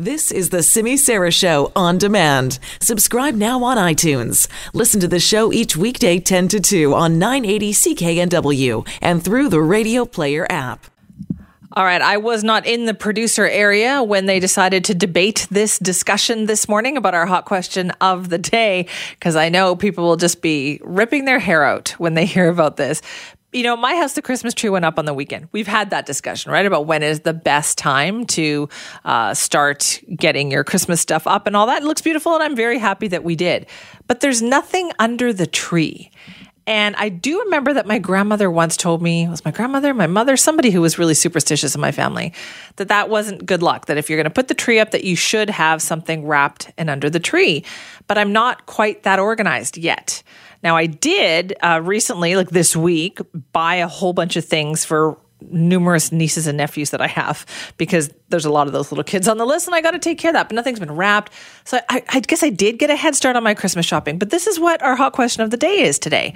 This is the Simi Sara Show on demand. Subscribe now on iTunes. Listen to the show each weekday 10 to 2 on 980 CKNW and through the Radio Player app. All right, I was not in the producer area when they decided to debate this discussion this morning about our hot question of the day, because I know people will just be ripping their hair out when they hear about this you know, my house, the Christmas tree went up on the weekend. We've had that discussion, right? About when is the best time to uh, start getting your Christmas stuff up and all that. It looks beautiful, and I'm very happy that we did. But there's nothing under the tree. And I do remember that my grandmother once told me, was my grandmother, my mother, somebody who was really superstitious in my family, that that wasn't good luck. That if you're going to put the tree up, that you should have something wrapped and under the tree. But I'm not quite that organized yet. Now, I did uh, recently, like this week, buy a whole bunch of things for numerous nieces and nephews that I have because there's a lot of those little kids on the list and I got to take care of that. But nothing's been wrapped. So I, I, guess I did get a head start on my Christmas shopping. But this is what our hot question of the day is today.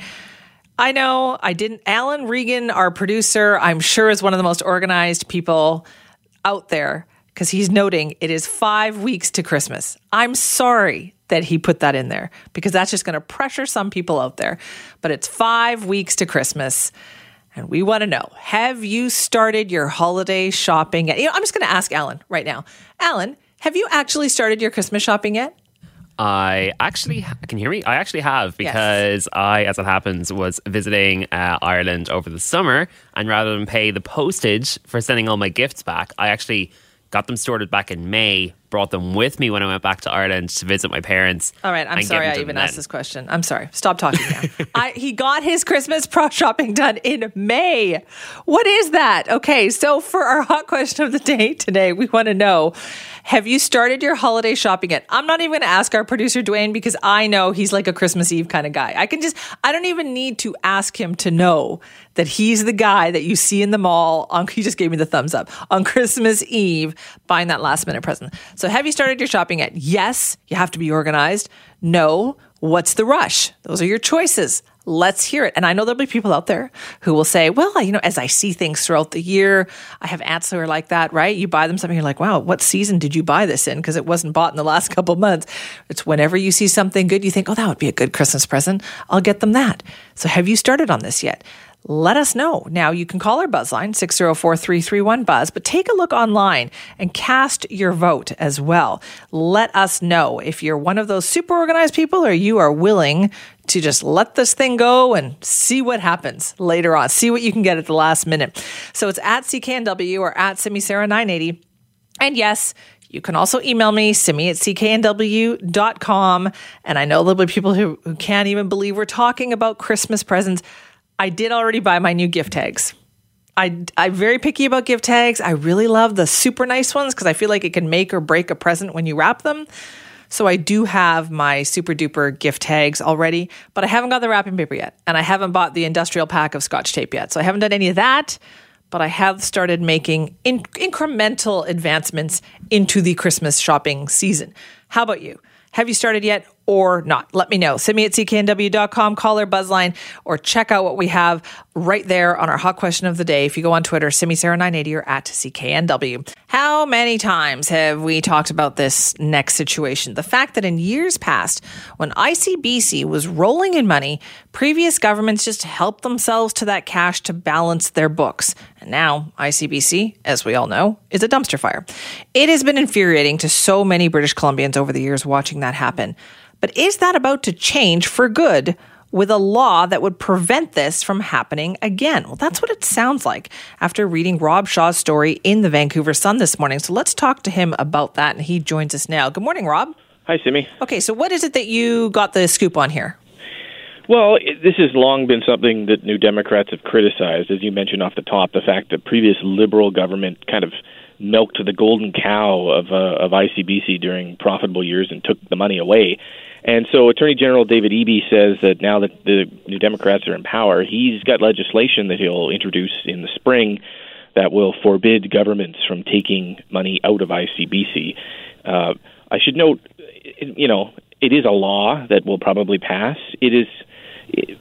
I know I didn't. Alan Regan, our producer, I'm sure is one of the most organized people out there because he's noting it is five weeks to Christmas. I'm sorry that he put that in there because that's just going to pressure some people out there. But it's five weeks to Christmas. And we want to know have you started your holiday shopping yet? You know, I'm just going to ask Alan right now. Alan, have you actually started your Christmas shopping yet? I actually can you hear me. I actually have because yes. I, as it happens, was visiting uh, Ireland over the summer, and rather than pay the postage for sending all my gifts back, I actually got them sorted back in May brought them with me when I went back to Ireland to visit my parents. All right, I'm sorry I even asked this question. I'm sorry. Stop talking now. I, he got his Christmas pro shopping done in May. What is that? Okay, so for our hot question of the day today, we want to know have you started your holiday shopping yet? I'm not even going to ask our producer Dwayne because I know he's like a Christmas Eve kind of guy. I can just, I don't even need to ask him to know that he's the guy that you see in the mall on, he just gave me the thumbs up on Christmas Eve buying that last minute present. So have you started your shopping yet? Yes, you have to be organized. No, what's the rush? Those are your choices. Let's hear it. And I know there'll be people out there who will say, well, you know, as I see things throughout the year, I have aunts are like that, right? You buy them something, you're like, wow, what season did you buy this in? Because it wasn't bought in the last couple months. It's whenever you see something good, you think, oh, that would be a good Christmas present. I'll get them that. So have you started on this yet? Let us know. Now, you can call our Buzzline, 604 331 Buzz, but take a look online and cast your vote as well. Let us know if you're one of those super organized people or you are willing to just let this thing go and see what happens later on. See what you can get at the last minute. So it's at CKNW or at SimiSara980. And yes, you can also email me, simi at cknw.com. And I know there'll be people who, who can't even believe we're talking about Christmas presents. I did already buy my new gift tags. I, I'm very picky about gift tags. I really love the super nice ones because I feel like it can make or break a present when you wrap them. So I do have my super duper gift tags already, but I haven't got the wrapping paper yet. And I haven't bought the industrial pack of scotch tape yet. So I haven't done any of that, but I have started making in- incremental advancements into the Christmas shopping season. How about you? Have you started yet or not? Let me know. Simi at cknw.com, call our buzzline, or check out what we have right there on our hot question of the day. If you go on Twitter, send me SimiSara980 or at CKNW. How many times have we talked about this next situation? The fact that in years past, when ICBC was rolling in money, previous governments just helped themselves to that cash to balance their books. And now, ICBC, as we all know, is a dumpster fire. It has been infuriating to so many British Columbians over the years watching that happen. But is that about to change for good with a law that would prevent this from happening again? Well, that's what it sounds like after reading Rob Shaw's story in the Vancouver Sun this morning. So let's talk to him about that. And he joins us now. Good morning, Rob. Hi, Simi. Okay, so what is it that you got the scoop on here? Well, this has long been something that New Democrats have criticized, as you mentioned off the top, the fact that previous Liberal government kind of milked the golden cow of uh, of ICBC during profitable years and took the money away. And so Attorney General David Eby says that now that the New Democrats are in power, he's got legislation that he'll introduce in the spring that will forbid governments from taking money out of ICBC. Uh, I should note, you know, it is a law that will probably pass. It is. It,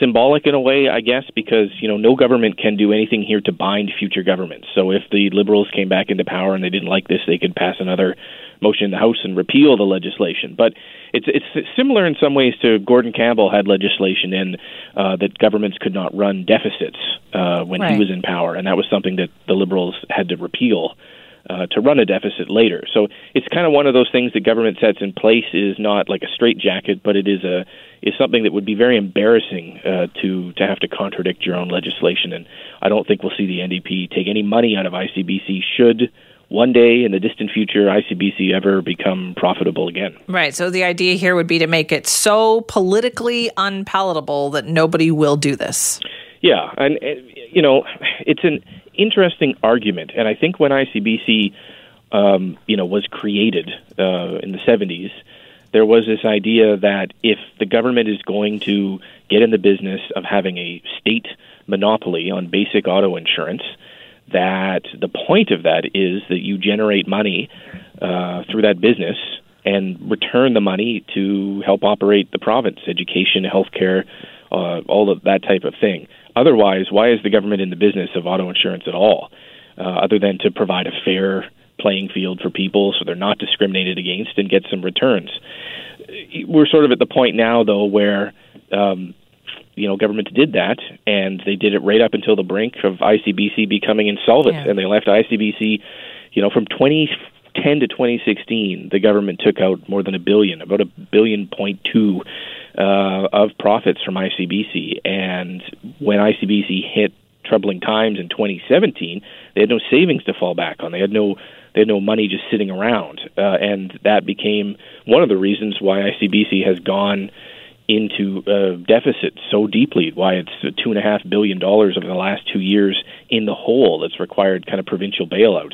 symbolic in a way, I guess, because you know no government can do anything here to bind future governments. So if the Liberals came back into power and they didn't like this, they could pass another motion in the House and repeal the legislation. But it's it's similar in some ways to Gordon Campbell had legislation in uh, that governments could not run deficits uh, when right. he was in power, and that was something that the Liberals had to repeal uh, to run a deficit later. So it's kind of one of those things that government sets in place is not like a straitjacket, but it is a is something that would be very embarrassing uh, to to have to contradict your own legislation. And I don't think we'll see the NDP take any money out of ICBC should one day in the distant future ICBC ever become profitable again. Right. So the idea here would be to make it so politically unpalatable that nobody will do this. Yeah, and, and you know, it's an interesting argument, and I think when ICBC, um, you know, was created uh, in the '70s, there was this idea that if the government is going to get in the business of having a state monopoly on basic auto insurance, that the point of that is that you generate money uh, through that business and return the money to help operate the province, education, healthcare, uh, all of that type of thing. Otherwise, why is the government in the business of auto insurance at all, uh, other than to provide a fair playing field for people so they're not discriminated against and get some returns? We're sort of at the point now, though, where um, you know government did that, and they did it right up until the brink of ICBC becoming insolvent, yeah. and they left ICBC, you know, from 2010 to 2016, the government took out more than a billion, about a billion point two uh, of profits from ICBC. And when ICBC hit troubling times in 2017, they had no savings to fall back on. They had no they had no money just sitting around, uh, and that became one of the reasons why ICBC has gone into uh, deficit so deeply. Why it's two and a half billion dollars over the last two years in the hole that's required kind of provincial bailout.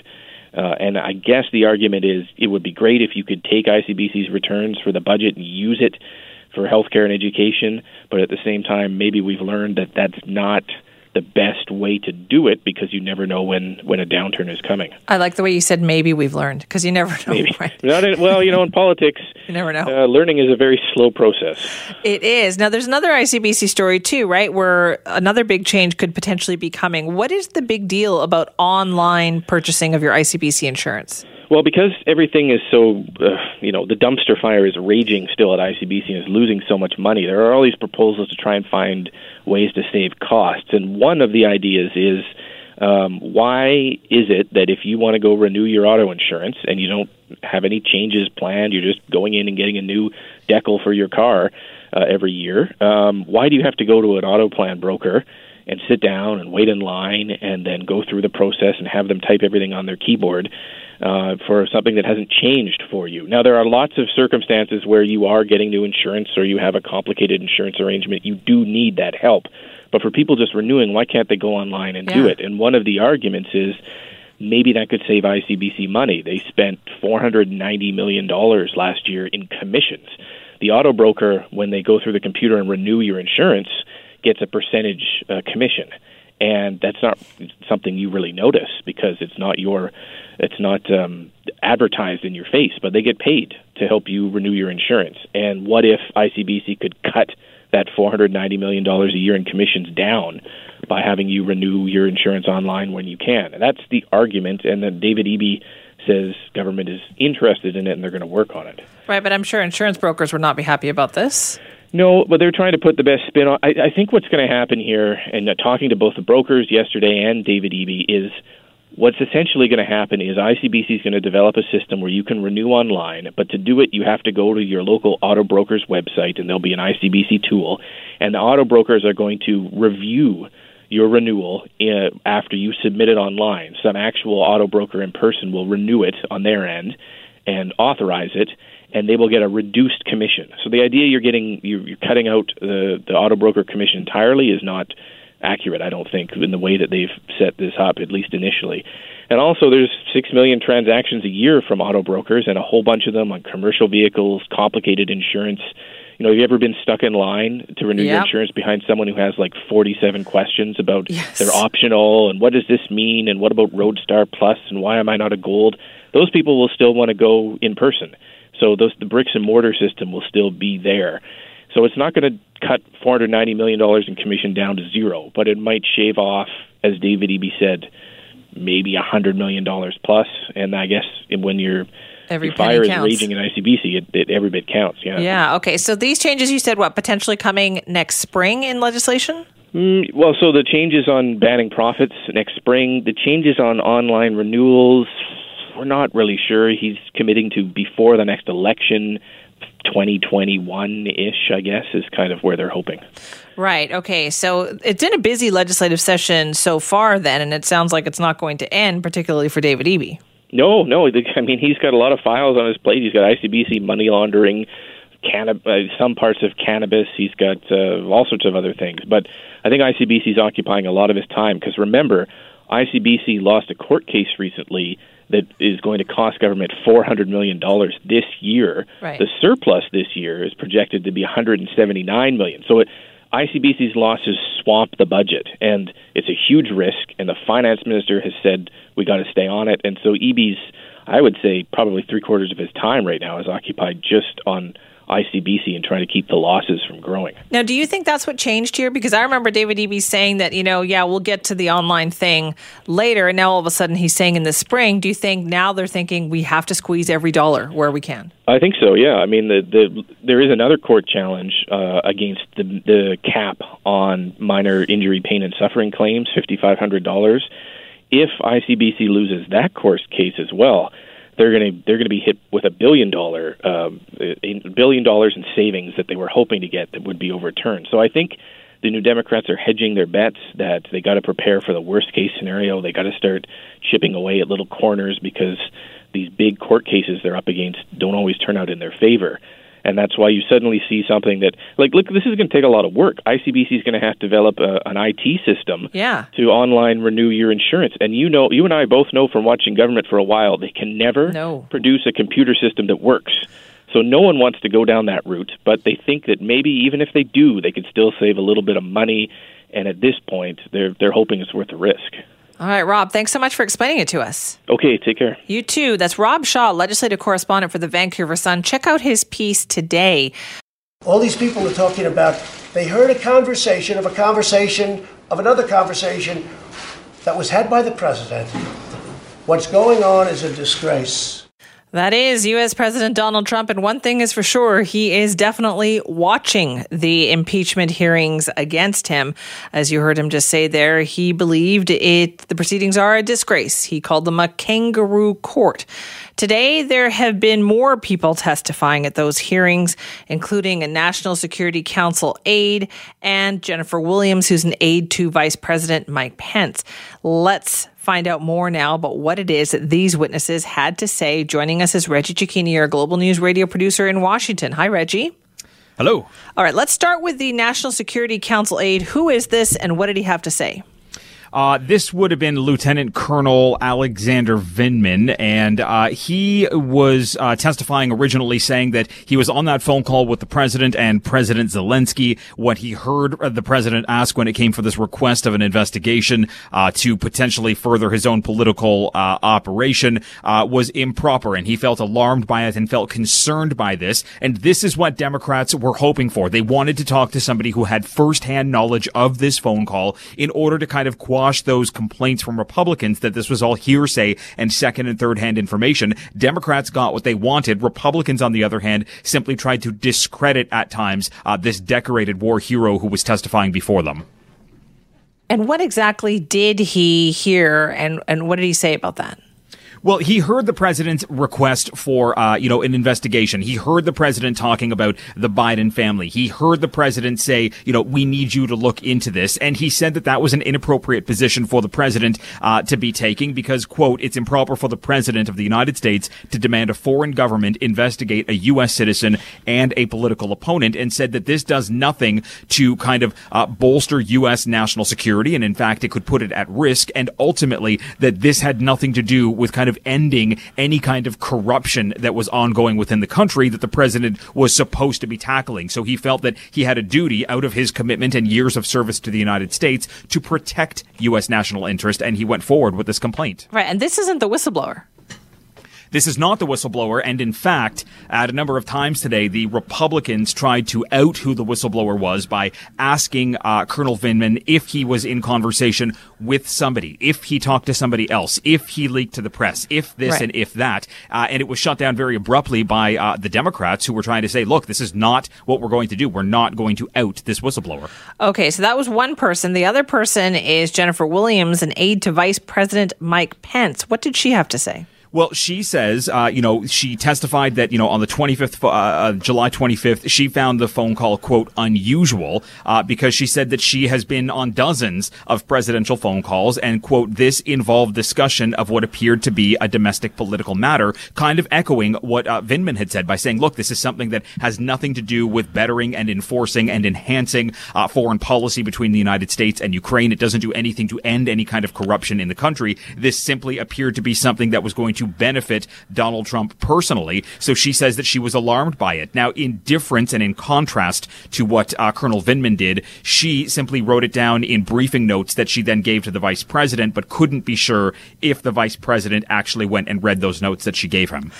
Uh, and I guess the argument is it would be great if you could take ICBC's returns for the budget and use it for healthcare and education, but at the same time, maybe we've learned that that's not the best way to do it because you never know when when a downturn is coming. I like the way you said maybe we've learned because you never know. Maybe. Right? Not in, well, you know, in politics, you never know. Uh, learning is a very slow process. It is. Now, there's another ICBC story too, right? Where another big change could potentially be coming. What is the big deal about online purchasing of your ICBC insurance? Well, because everything is so, uh, you know, the dumpster fire is raging still at ICBC and is losing so much money, there are all these proposals to try and find ways to save costs. And one of the ideas is um, why is it that if you want to go renew your auto insurance and you don't have any changes planned, you're just going in and getting a new decal for your car uh, every year, um, why do you have to go to an auto plan broker? and sit down and wait in line and then go through the process and have them type everything on their keyboard uh, for something that hasn't changed for you. Now, there are lots of circumstances where you are getting new insurance or you have a complicated insurance arrangement. You do need that help. But for people just renewing, why can't they go online and yeah. do it? And one of the arguments is maybe that could save ICBC money. They spent $490 million last year in commissions. The auto broker, when they go through the computer and renew your insurance, gets a percentage uh, commission and that's not something you really notice because it's not your it's not um, advertised in your face but they get paid to help you renew your insurance. And what if ICBC could cut that 490 million dollars a year in commissions down by having you renew your insurance online when you can? And that's the argument. And then David Eby says government is interested in it and they're going to work on it. Right but I'm sure insurance brokers would not be happy about this no, but they're trying to put the best spin on. I, I think what's going to happen here, and uh, talking to both the brokers yesterday and David Eby, is what's essentially going to happen is ICBC is going to develop a system where you can renew online, but to do it, you have to go to your local auto broker's website, and there'll be an ICBC tool, and the auto brokers are going to review your renewal uh, after you submit it online. Some actual auto broker in person will renew it on their end and authorize it and they will get a reduced commission. So the idea you're getting you're cutting out the the auto broker commission entirely is not accurate. I don't think in the way that they've set this up, at least initially. And also, there's six million transactions a year from auto brokers, and a whole bunch of them on commercial vehicles, complicated insurance. You know, have you ever been stuck in line to renew yep. your insurance behind someone who has like 47 questions about yes. their optional and what does this mean and what about Roadstar Plus and why am I not a gold? Those people will still want to go in person. So those the bricks and mortar system will still be there. So it's not going to cut $490 million in commission down to zero, but it might shave off, as David Eby said, maybe $100 million plus. And I guess when you're Every your fire counts. is raging in ICBC, it, it, every bit counts. Yeah. Yeah. Okay. So these changes, you said, what potentially coming next spring in legislation? Mm, well, so the changes on banning profits next spring, the changes on online renewals, we're not really sure. He's committing to before the next election. 2021 ish, I guess, is kind of where they're hoping. Right. Okay. So it's in a busy legislative session so far, then, and it sounds like it's not going to end, particularly for David Eby. No, no. I mean, he's got a lot of files on his plate. He's got ICBC money laundering, cannab- uh, some parts of cannabis. He's got uh, all sorts of other things. But I think ICBC is occupying a lot of his time because remember, ICBC lost a court case recently that is going to cost government $400 million this year. Right. The surplus this year is projected to be 179 million. So it, ICBC's losses swamp the budget, and it's a huge risk. And the finance minister has said we got to stay on it. And so Eby's, I would say, probably three quarters of his time right now is occupied just on ICBC and trying to keep the losses from growing. Now, do you think that's what changed here? Because I remember David Eby saying that, you know, yeah, we'll get to the online thing later. And now all of a sudden he's saying in the spring, do you think now they're thinking we have to squeeze every dollar where we can? I think so. Yeah. I mean, the, the there is another court challenge uh, against the the cap on minor injury, pain, and suffering claims, fifty five hundred dollars. If ICBC loses that court case as well, they're going to they're going to be hit with a billion dollar um, a billion dollars in savings that they were hoping to get that would be overturned. So I think the New Democrats are hedging their bets that they got to prepare for the worst case scenario. They got to start chipping away at little corners because these big court cases they're up against don't always turn out in their favor. And that's why you suddenly see something that, like, look, this is going to take a lot of work. ICBC is going to have to develop a, an IT system yeah. to online renew your insurance. And you know, you and I both know from watching government for a while, they can never no. produce a computer system that works. So no one wants to go down that route, but they think that maybe even if they do, they could still save a little bit of money. And at this point, they're they're hoping it's worth the risk. All right, Rob, thanks so much for explaining it to us. Okay, take care. You too. That's Rob Shaw, legislative correspondent for the Vancouver Sun. Check out his piece today. All these people are talking about they heard a conversation of a conversation of another conversation that was had by the president. What's going on is a disgrace. That is U.S. President Donald Trump. And one thing is for sure, he is definitely watching the impeachment hearings against him. As you heard him just say there, he believed it, the proceedings are a disgrace. He called them a kangaroo court. Today, there have been more people testifying at those hearings, including a National Security Council aide and Jennifer Williams, who's an aide to Vice President Mike Pence. Let's find out more now about what it is that these witnesses had to say. Joining us is Reggie Cecchini, our Global News radio producer in Washington. Hi, Reggie. Hello. All right, let's start with the National Security Council aide. Who is this and what did he have to say? Uh, this would have been Lieutenant Colonel Alexander Vindman, and uh, he was uh, testifying originally saying that he was on that phone call with the president and President Zelensky. What he heard the president ask when it came for this request of an investigation uh, to potentially further his own political uh, operation uh, was improper, and he felt alarmed by it and felt concerned by this. And this is what Democrats were hoping for. They wanted to talk to somebody who had firsthand knowledge of this phone call in order to kind of quash those complaints from Republicans that this was all hearsay and second and third hand information. Democrats got what they wanted. Republicans, on the other hand, simply tried to discredit at times uh, this decorated war hero who was testifying before them. And what exactly did he hear and, and what did he say about that? Well, he heard the president's request for, uh, you know, an investigation. He heard the president talking about the Biden family. He heard the president say, you know, we need you to look into this. And he said that that was an inappropriate position for the president uh, to be taking because, quote, it's improper for the president of the United States to demand a foreign government investigate a U.S. citizen and a political opponent and said that this does nothing to kind of uh, bolster U.S. national security. And in fact, it could put it at risk. And ultimately that this had nothing to do with kind of of ending any kind of corruption that was ongoing within the country that the president was supposed to be tackling. So he felt that he had a duty out of his commitment and years of service to the United States to protect U.S. national interest, and he went forward with this complaint. Right, and this isn't the whistleblower. This is not the whistleblower. And in fact, at a number of times today, the Republicans tried to out who the whistleblower was by asking uh, Colonel Vindman if he was in conversation with somebody, if he talked to somebody else, if he leaked to the press, if this right. and if that. Uh, and it was shut down very abruptly by uh, the Democrats who were trying to say, look, this is not what we're going to do. We're not going to out this whistleblower. Okay, so that was one person. The other person is Jennifer Williams, an aide to Vice President Mike Pence. What did she have to say? Well, she says, uh, you know, she testified that, you know, on the 25th, uh, uh, July 25th, she found the phone call, quote, unusual, uh, because she said that she has been on dozens of presidential phone calls and, quote, this involved discussion of what appeared to be a domestic political matter, kind of echoing what uh, Vindman had said by saying, look, this is something that has nothing to do with bettering and enforcing and enhancing uh, foreign policy between the United States and Ukraine. It doesn't do anything to end any kind of corruption in the country. This simply appeared to be something that was going to to benefit Donald Trump personally. So she says that she was alarmed by it. Now, in difference and in contrast to what uh, Colonel Vindman did, she simply wrote it down in briefing notes that she then gave to the vice president, but couldn't be sure if the vice president actually went and read those notes that she gave him.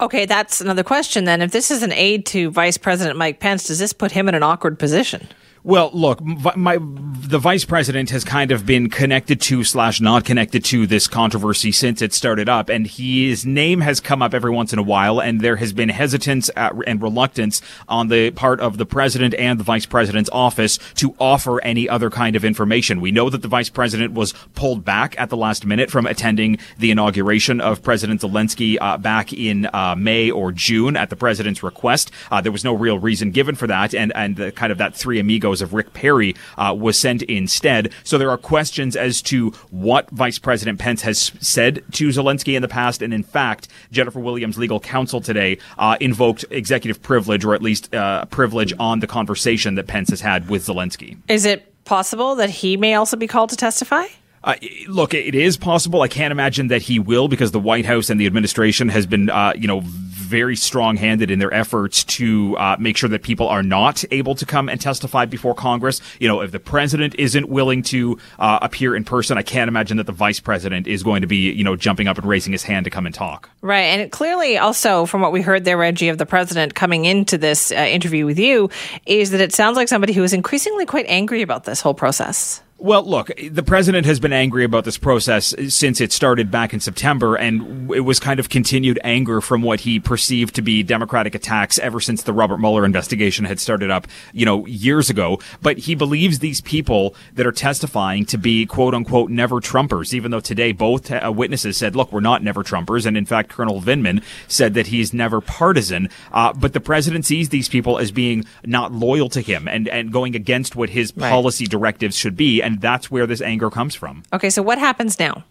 Okay, that's another question then. If this is an aide to Vice President Mike Pence, does this put him in an awkward position? Well, look, my the vice president has kind of been connected to slash not connected to this controversy since it started up, and his name has come up every once in a while, and there has been hesitance and reluctance on the part of the president and the vice president's office to offer any other kind of information. We know that the vice president was pulled back at the last minute from attending the inauguration of President Zelensky uh, back in uh, May or June at the president's request. Uh, there was no real reason given for that, and and the, kind of that three amigos of Rick Perry uh, was sent instead. So there are questions as to what Vice President Pence has said to Zelensky in the past. And in fact, Jennifer Williams' legal counsel today uh, invoked executive privilege, or at least uh, privilege on the conversation that Pence has had with Zelensky. Is it possible that he may also be called to testify? Uh, look, it is possible. I can't imagine that he will because the White House and the administration has been, uh, you know, very strong-handed in their efforts to uh, make sure that people are not able to come and testify before Congress. You know, if the president isn't willing to uh, appear in person, I can't imagine that the vice president is going to be, you know, jumping up and raising his hand to come and talk. Right, and clearly, also from what we heard there, Reggie, of the president coming into this uh, interview with you, is that it sounds like somebody who is increasingly quite angry about this whole process. Well, look, the president has been angry about this process since it started back in September, and it was kind of continued anger from what he perceived to be Democratic attacks ever since the Robert Mueller investigation had started up, you know, years ago. But he believes these people that are testifying to be quote unquote never Trumpers, even though today both uh, witnesses said, look, we're not never Trumpers. And in fact, Colonel Vindman said that he's never partisan. Uh, but the president sees these people as being not loyal to him and, and going against what his right. policy directives should be and that's where this anger comes from. Okay, so what happens now?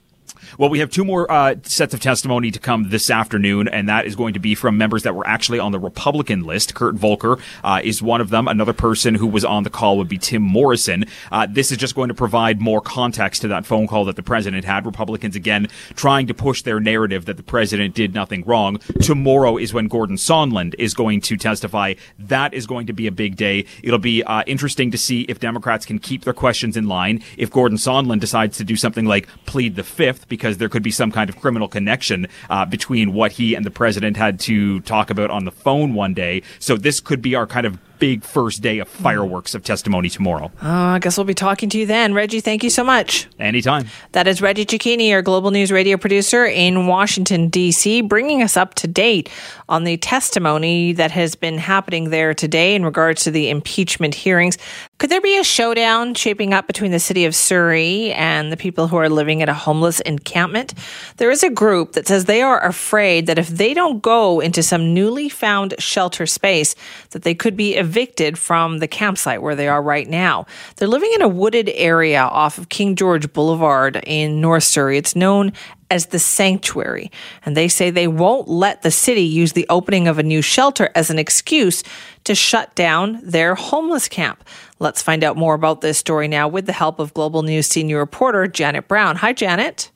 Well, we have two more uh, sets of testimony to come this afternoon, and that is going to be from members that were actually on the Republican list. Kurt Volker uh, is one of them. Another person who was on the call would be Tim Morrison. Uh, this is just going to provide more context to that phone call that the president had. Republicans, again, trying to push their narrative that the president did nothing wrong. Tomorrow is when Gordon Sondland is going to testify. That is going to be a big day. It'll be uh, interesting to see if Democrats can keep their questions in line. If Gordon Sondland decides to do something like plead the fifth, because there could be some kind of criminal connection uh, between what he and the president had to talk about on the phone one day. So this could be our kind of big first day of fireworks of testimony tomorrow. Oh, I guess we'll be talking to you then. Reggie, thank you so much. Anytime. That is Reggie Cecchini, our Global News radio producer in Washington, D.C., bringing us up to date on the testimony that has been happening there today in regards to the impeachment hearings. Could there be a showdown shaping up between the city of Surrey and the people who are living at a homeless encampment? There is a group that says they are afraid that if they don't go into some newly found shelter space, that they could be evicted from the campsite where they are right now. They're living in a wooded area off of King George Boulevard in North Surrey. It's known as the sanctuary. And they say they won't let the city use the opening of a new shelter as an excuse to shut down their homeless camp. Let's find out more about this story now with the help of Global News senior reporter Janet Brown. Hi, Janet.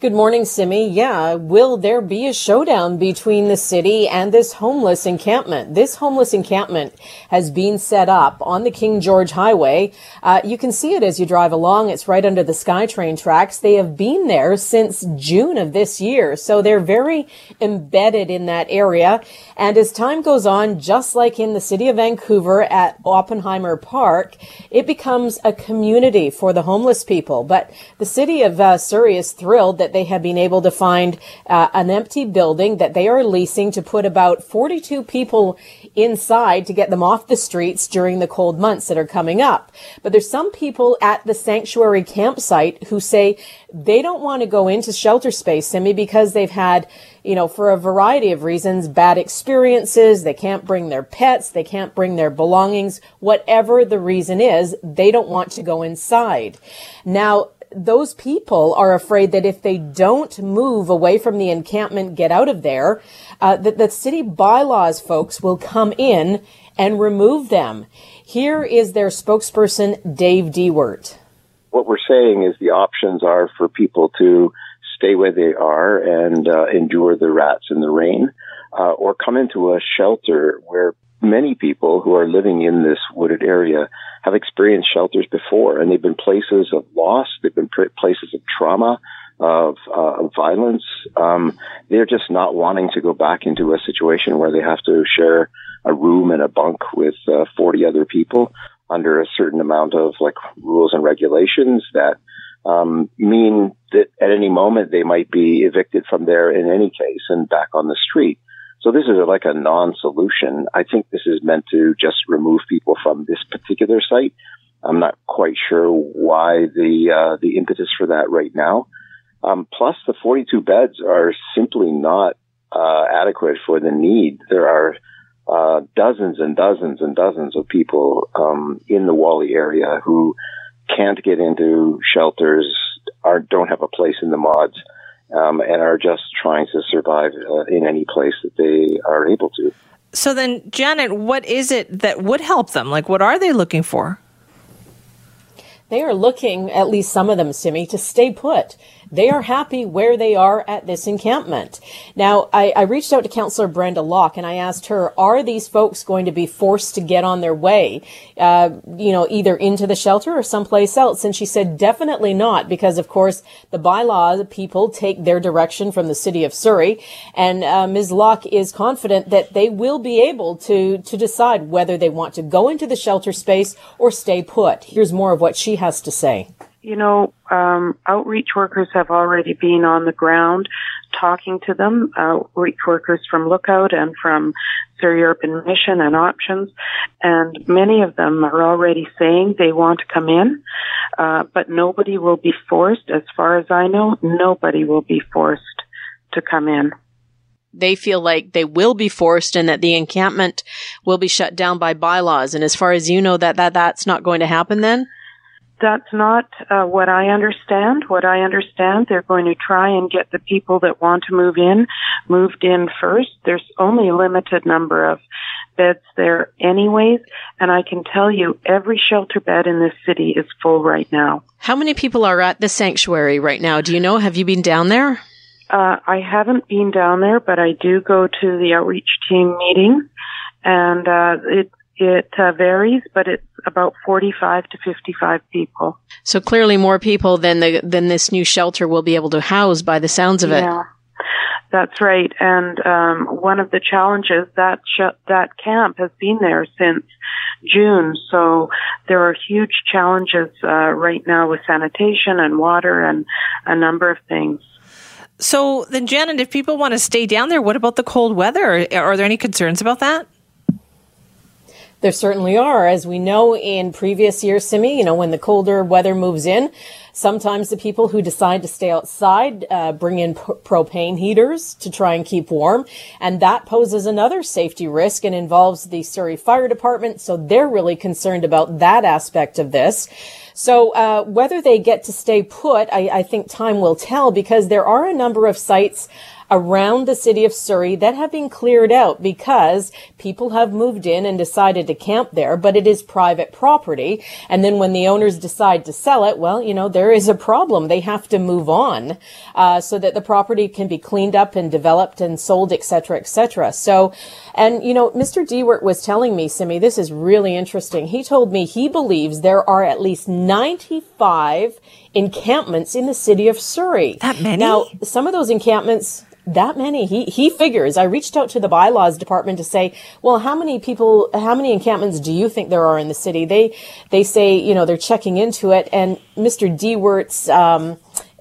Good morning, Simi. Yeah, will there be a showdown between the city and this homeless encampment? This homeless encampment has been set up on the King George Highway. Uh, you can see it as you drive along. It's right under the SkyTrain tracks. They have been there since June of this year, so they're very embedded in that area. And as time goes on, just like in the city of Vancouver at Oppenheimer Park, it becomes a community for the homeless people. But the city of uh, Surrey is thrilled that that they have been able to find uh, an empty building that they are leasing to put about 42 people inside to get them off the streets during the cold months that are coming up. But there's some people at the sanctuary campsite who say they don't want to go into shelter space, Simi, because they've had, you know, for a variety of reasons, bad experiences. They can't bring their pets. They can't bring their belongings. Whatever the reason is, they don't want to go inside. Now, those people are afraid that if they don't move away from the encampment, get out of there, uh, that the city bylaws folks will come in and remove them. Here is their spokesperson, Dave Diewert. What we're saying is the options are for people to stay where they are and uh, endure the rats and the rain, uh, or come into a shelter where many people who are living in this wooded area have experienced shelters before, and they've been places of loss, they've been places of trauma, of, uh, of violence. Um, they're just not wanting to go back into a situation where they have to share a room and a bunk with uh, 40 other people under a certain amount of like rules and regulations that um, mean that at any moment they might be evicted from there in any case and back on the street. So this is like a non-solution. I think this is meant to just remove people from this particular site. I'm not quite sure why the uh, the impetus for that right now. Um, plus, the 42 beds are simply not uh, adequate for the need. There are uh, dozens and dozens and dozens of people um, in the Whalley area who can't get into shelters, are don't have a place in the mods um, and are just trying to survive uh, in any place that they are able to. So then, Janet, what is it that would help them? Like, what are they looking for? They are looking, at least some of them, Simi, to stay put. They are happy where they are at this encampment. Now, I, I, reached out to Councillor Brenda Locke and I asked her, are these folks going to be forced to get on their way, uh, you know, either into the shelter or someplace else? And she said, definitely not, because of course, the bylaw people take their direction from the city of Surrey. And uh, Ms. Locke is confident that they will be able to, to decide whether they want to go into the shelter space or stay put. Here's more of what she has to say. You know, um, outreach workers have already been on the ground talking to them, outreach workers from Lookout and from Surrey Urban Mission and Options, and many of them are already saying they want to come in, uh, but nobody will be forced, as far as I know, nobody will be forced to come in they feel like they will be forced and that the encampment will be shut down by bylaws. And as far as you know, that, that that's not going to happen then? That's not uh, what I understand. What I understand, they're going to try and get the people that want to move in moved in first. There's only a limited number of beds there anyways, and I can tell you every shelter bed in this city is full right now. How many people are at the sanctuary right now? Do you know? Have you been down there? Uh, I haven't been down there, but I do go to the outreach team meeting, and uh, it it uh, varies, but it's about 45 to 55 people. So clearly more people than the than this new shelter will be able to house by the sounds of it. Yeah. That's right. And um, one of the challenges that sh- that camp has been there since June, so there are huge challenges uh, right now with sanitation and water and a number of things. So then, Janet, if people want to stay down there, what about the cold weather? Are there any concerns about that? There certainly are. As we know in previous years, Simi, you know, when the colder weather moves in, sometimes the people who decide to stay outside uh, bring in p- propane heaters to try and keep warm. And that poses another safety risk and involves the Surrey Fire Department. So they're really concerned about that aspect of this. So uh, whether they get to stay put, I, I think time will tell because there are a number of sites around the city of Surrey that have been cleared out because people have moved in and decided to camp there, but it is private property. And then when the owners decide to sell it, well, you know, there is a problem. They have to move on uh, so that the property can be cleaned up and developed and sold, et etc., etc. So, and you know, Mr. Diewert was telling me, Simi, this is really interesting. He told me he believes there are at least 95 encampments in the city of Surrey. That many? Now, some of those encampments, that many. He he figures. I reached out to the bylaws department to say, well, how many people, how many encampments do you think there are in the city? They they say, you know, they're checking into it, and Mr. Diewert's. Um,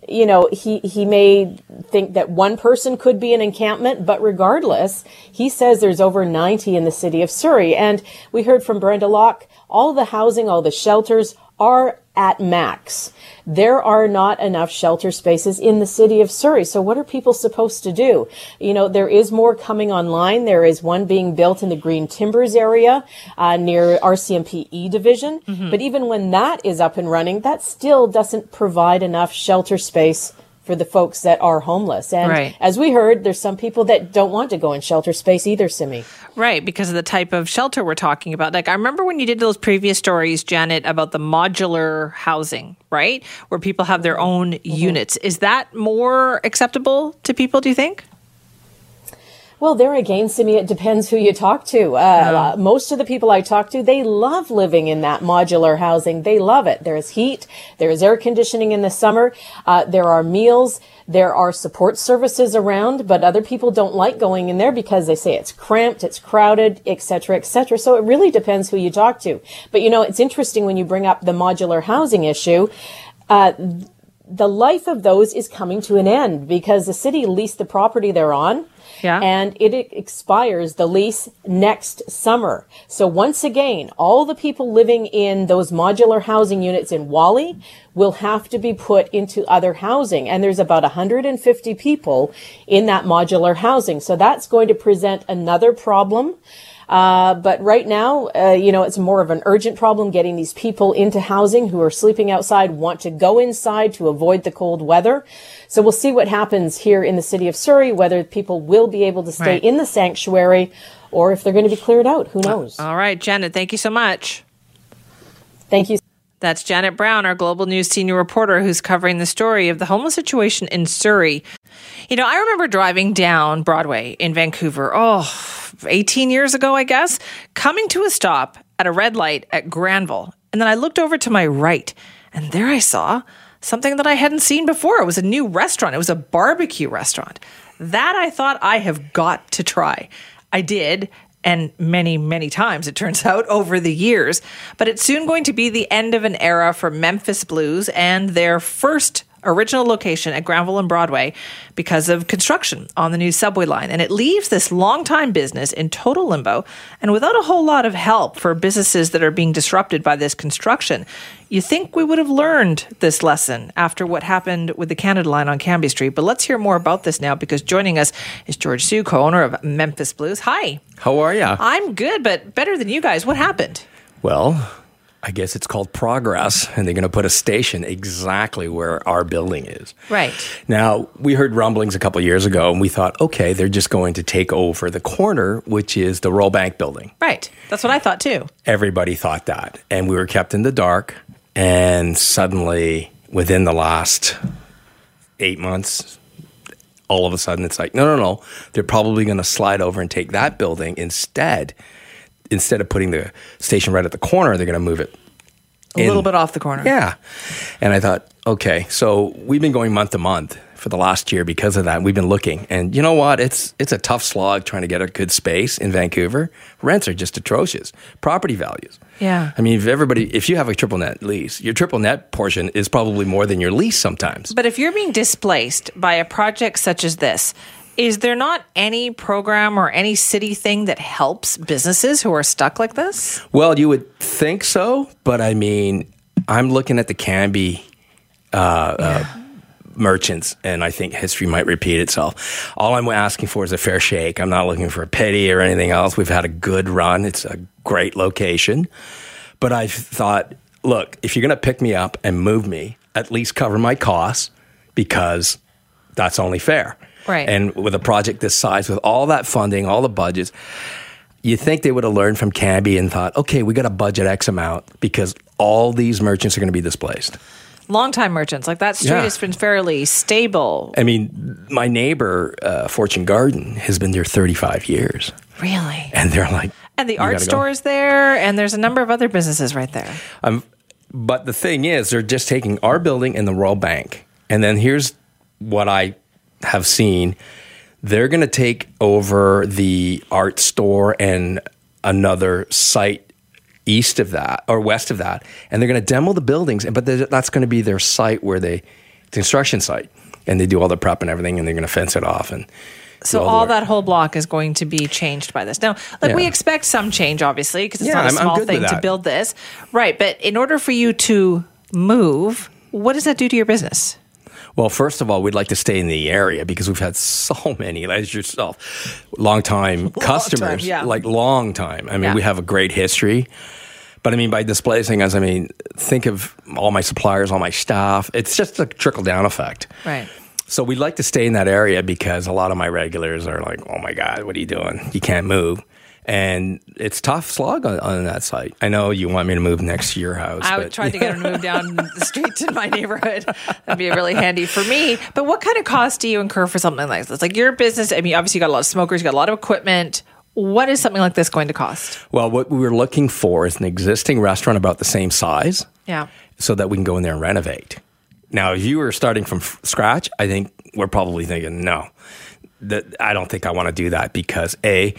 you know, he, he may think that one person could be an encampment, but regardless, he says there's over 90 in the city of Surrey. And we heard from Brenda Locke, all the housing, all the shelters are at max. There are not enough shelter spaces in the city of Surrey. So what are people supposed to do? You know, there is more coming online. There is one being built in the Green Timbers area uh, near RCMP E division. Mm-hmm. But even when that is up and running, that still doesn't provide enough shelter space for the folks that are homeless. And right. as we heard, there's some people that don't want to go in shelter space either, Simi. Right, because of the type of shelter we're talking about. Like I remember when you did those previous stories, Janet, about the modular housing, right? Where people have their own mm-hmm. units. Is that more acceptable to people, do you think? Well, there again, Simi, it depends who you talk to. Uh, uh, most of the people I talk to, they love living in that modular housing. They love it. There's heat. There is air conditioning in the summer. Uh, there are meals. There are support services around, but other people don't like going in there because they say it's cramped, it's crowded, etc., etc. So it really depends who you talk to. But you know, it's interesting when you bring up the modular housing issue. Uh, the life of those is coming to an end because the city leased the property they're on yeah. And it expires the lease next summer. So once again, all the people living in those modular housing units in Whalley will have to be put into other housing. And there's about 150 people in that modular housing. So that's going to present another problem. Uh, but right now, uh, you know, it's more of an urgent problem getting these people into housing who are sleeping outside, want to go inside to avoid the cold weather. So we'll see what happens here in the city of Surrey, whether people will be able to stay right. in the sanctuary or if they're going to be cleared out. Who knows? All right, Janet, thank you so much. Thank you. That's Janet Brown, our Global News senior reporter, who's covering the story of the homeless situation in Surrey. You know, I remember driving down Broadway in Vancouver, oh, 18 years ago, I guess, coming to a stop at a red light at Granville. And then I looked over to my right, and there I saw something that I hadn't seen before. It was a new restaurant, it was a barbecue restaurant. That I thought I have got to try. I did, and many, many times, it turns out, over the years. But it's soon going to be the end of an era for Memphis Blues and their first original location at Granville and Broadway because of construction on the new subway line. And it leaves this longtime business in total limbo and without a whole lot of help for businesses that are being disrupted by this construction. You think we would have learned this lesson after what happened with the Canada line on Cambie Street. But let's hear more about this now because joining us is George Siu, co owner of Memphis Blues. Hi. How are you? I'm good, but better than you guys. What happened? Well, I guess it's called Progress, and they're going to put a station exactly where our building is. Right. Now, we heard rumblings a couple years ago, and we thought, okay, they're just going to take over the corner, which is the Royal Bank building. Right. That's what I thought too. Everybody thought that. And we were kept in the dark, and suddenly, within the last eight months, all of a sudden it's like, no, no, no, they're probably going to slide over and take that building instead instead of putting the station right at the corner, they're going to move it a in. little bit off the corner. Yeah. And I thought, okay, so we've been going month to month for the last year because of that. We've been looking, and you know what? It's it's a tough slog trying to get a good space in Vancouver. Rents are just atrocious. Property values. Yeah. I mean, if everybody, if you have a triple net lease, your triple net portion is probably more than your lease sometimes. But if you're being displaced by a project such as this, is there not any program or any city thing that helps businesses who are stuck like this? Well, you would think so, but I mean, I'm looking at the Cambie uh, uh yeah. uh, merchants, and I think history might repeat itself. All I'm asking for is a fair shake. I'm not looking for a pity or anything else. We've had a good run. It's a great location, but I thought, look, if you're going to pick me up and move me, at least cover my costs because that's only fair. Right. And with a project this size, with all that funding, all the budgets, you think they would have learned from Cambie and thought, okay, we got to budget X amount because all these merchants are going to be displaced. Longtime merchants, like that street Yeah. has been fairly stable. I mean, my neighbor, uh, Fortune Garden, has been there 35 years. Really? And they're like, And the art gotta go." store is there, and there's a number of other businesses right there. Um, but the thing is, they're just taking our building and the Royal Bank. And then here's what I have seen they're going to take over the art store and another site east of that or west of that. And they're going to demo the buildings. But that's going to be their site where they, the construction site. And they do all the prep and everything, and they're going to fence it off. And So all that whole block is going to be changed by this. Now, like we expect some change, obviously, because it's Yeah, not a small thing to build this, right? But in order for you to move, what does that do to your business? Well, first of all, we'd like to stay in the area because we've had so many, as yourself, long time customers, yeah. like long time. I mean, Yeah. we have a great history. But I mean, by displacing us, I mean, think of all my suppliers, all my staff. It's just a trickle down effect. Right. So we'd like to stay in that area because a lot of my regulars are like, oh my God, what are you doing? You can't move. And it's tough slog on, on that site. I know you want me to move next to your house. I but- tried to get him to move down the street to my neighborhood. That'd be really handy for me. But what kind of cost do you incur for something like this? Like your business, I mean, obviously you got a lot of smokers, you got a lot of equipment. What is something like this going to cost? Well, what we were looking for is an existing restaurant about the same size. Yeah. so that we can go in there and renovate. Now, if you were starting from f- scratch, I think we're probably thinking, no, that I don't think I want to do that because a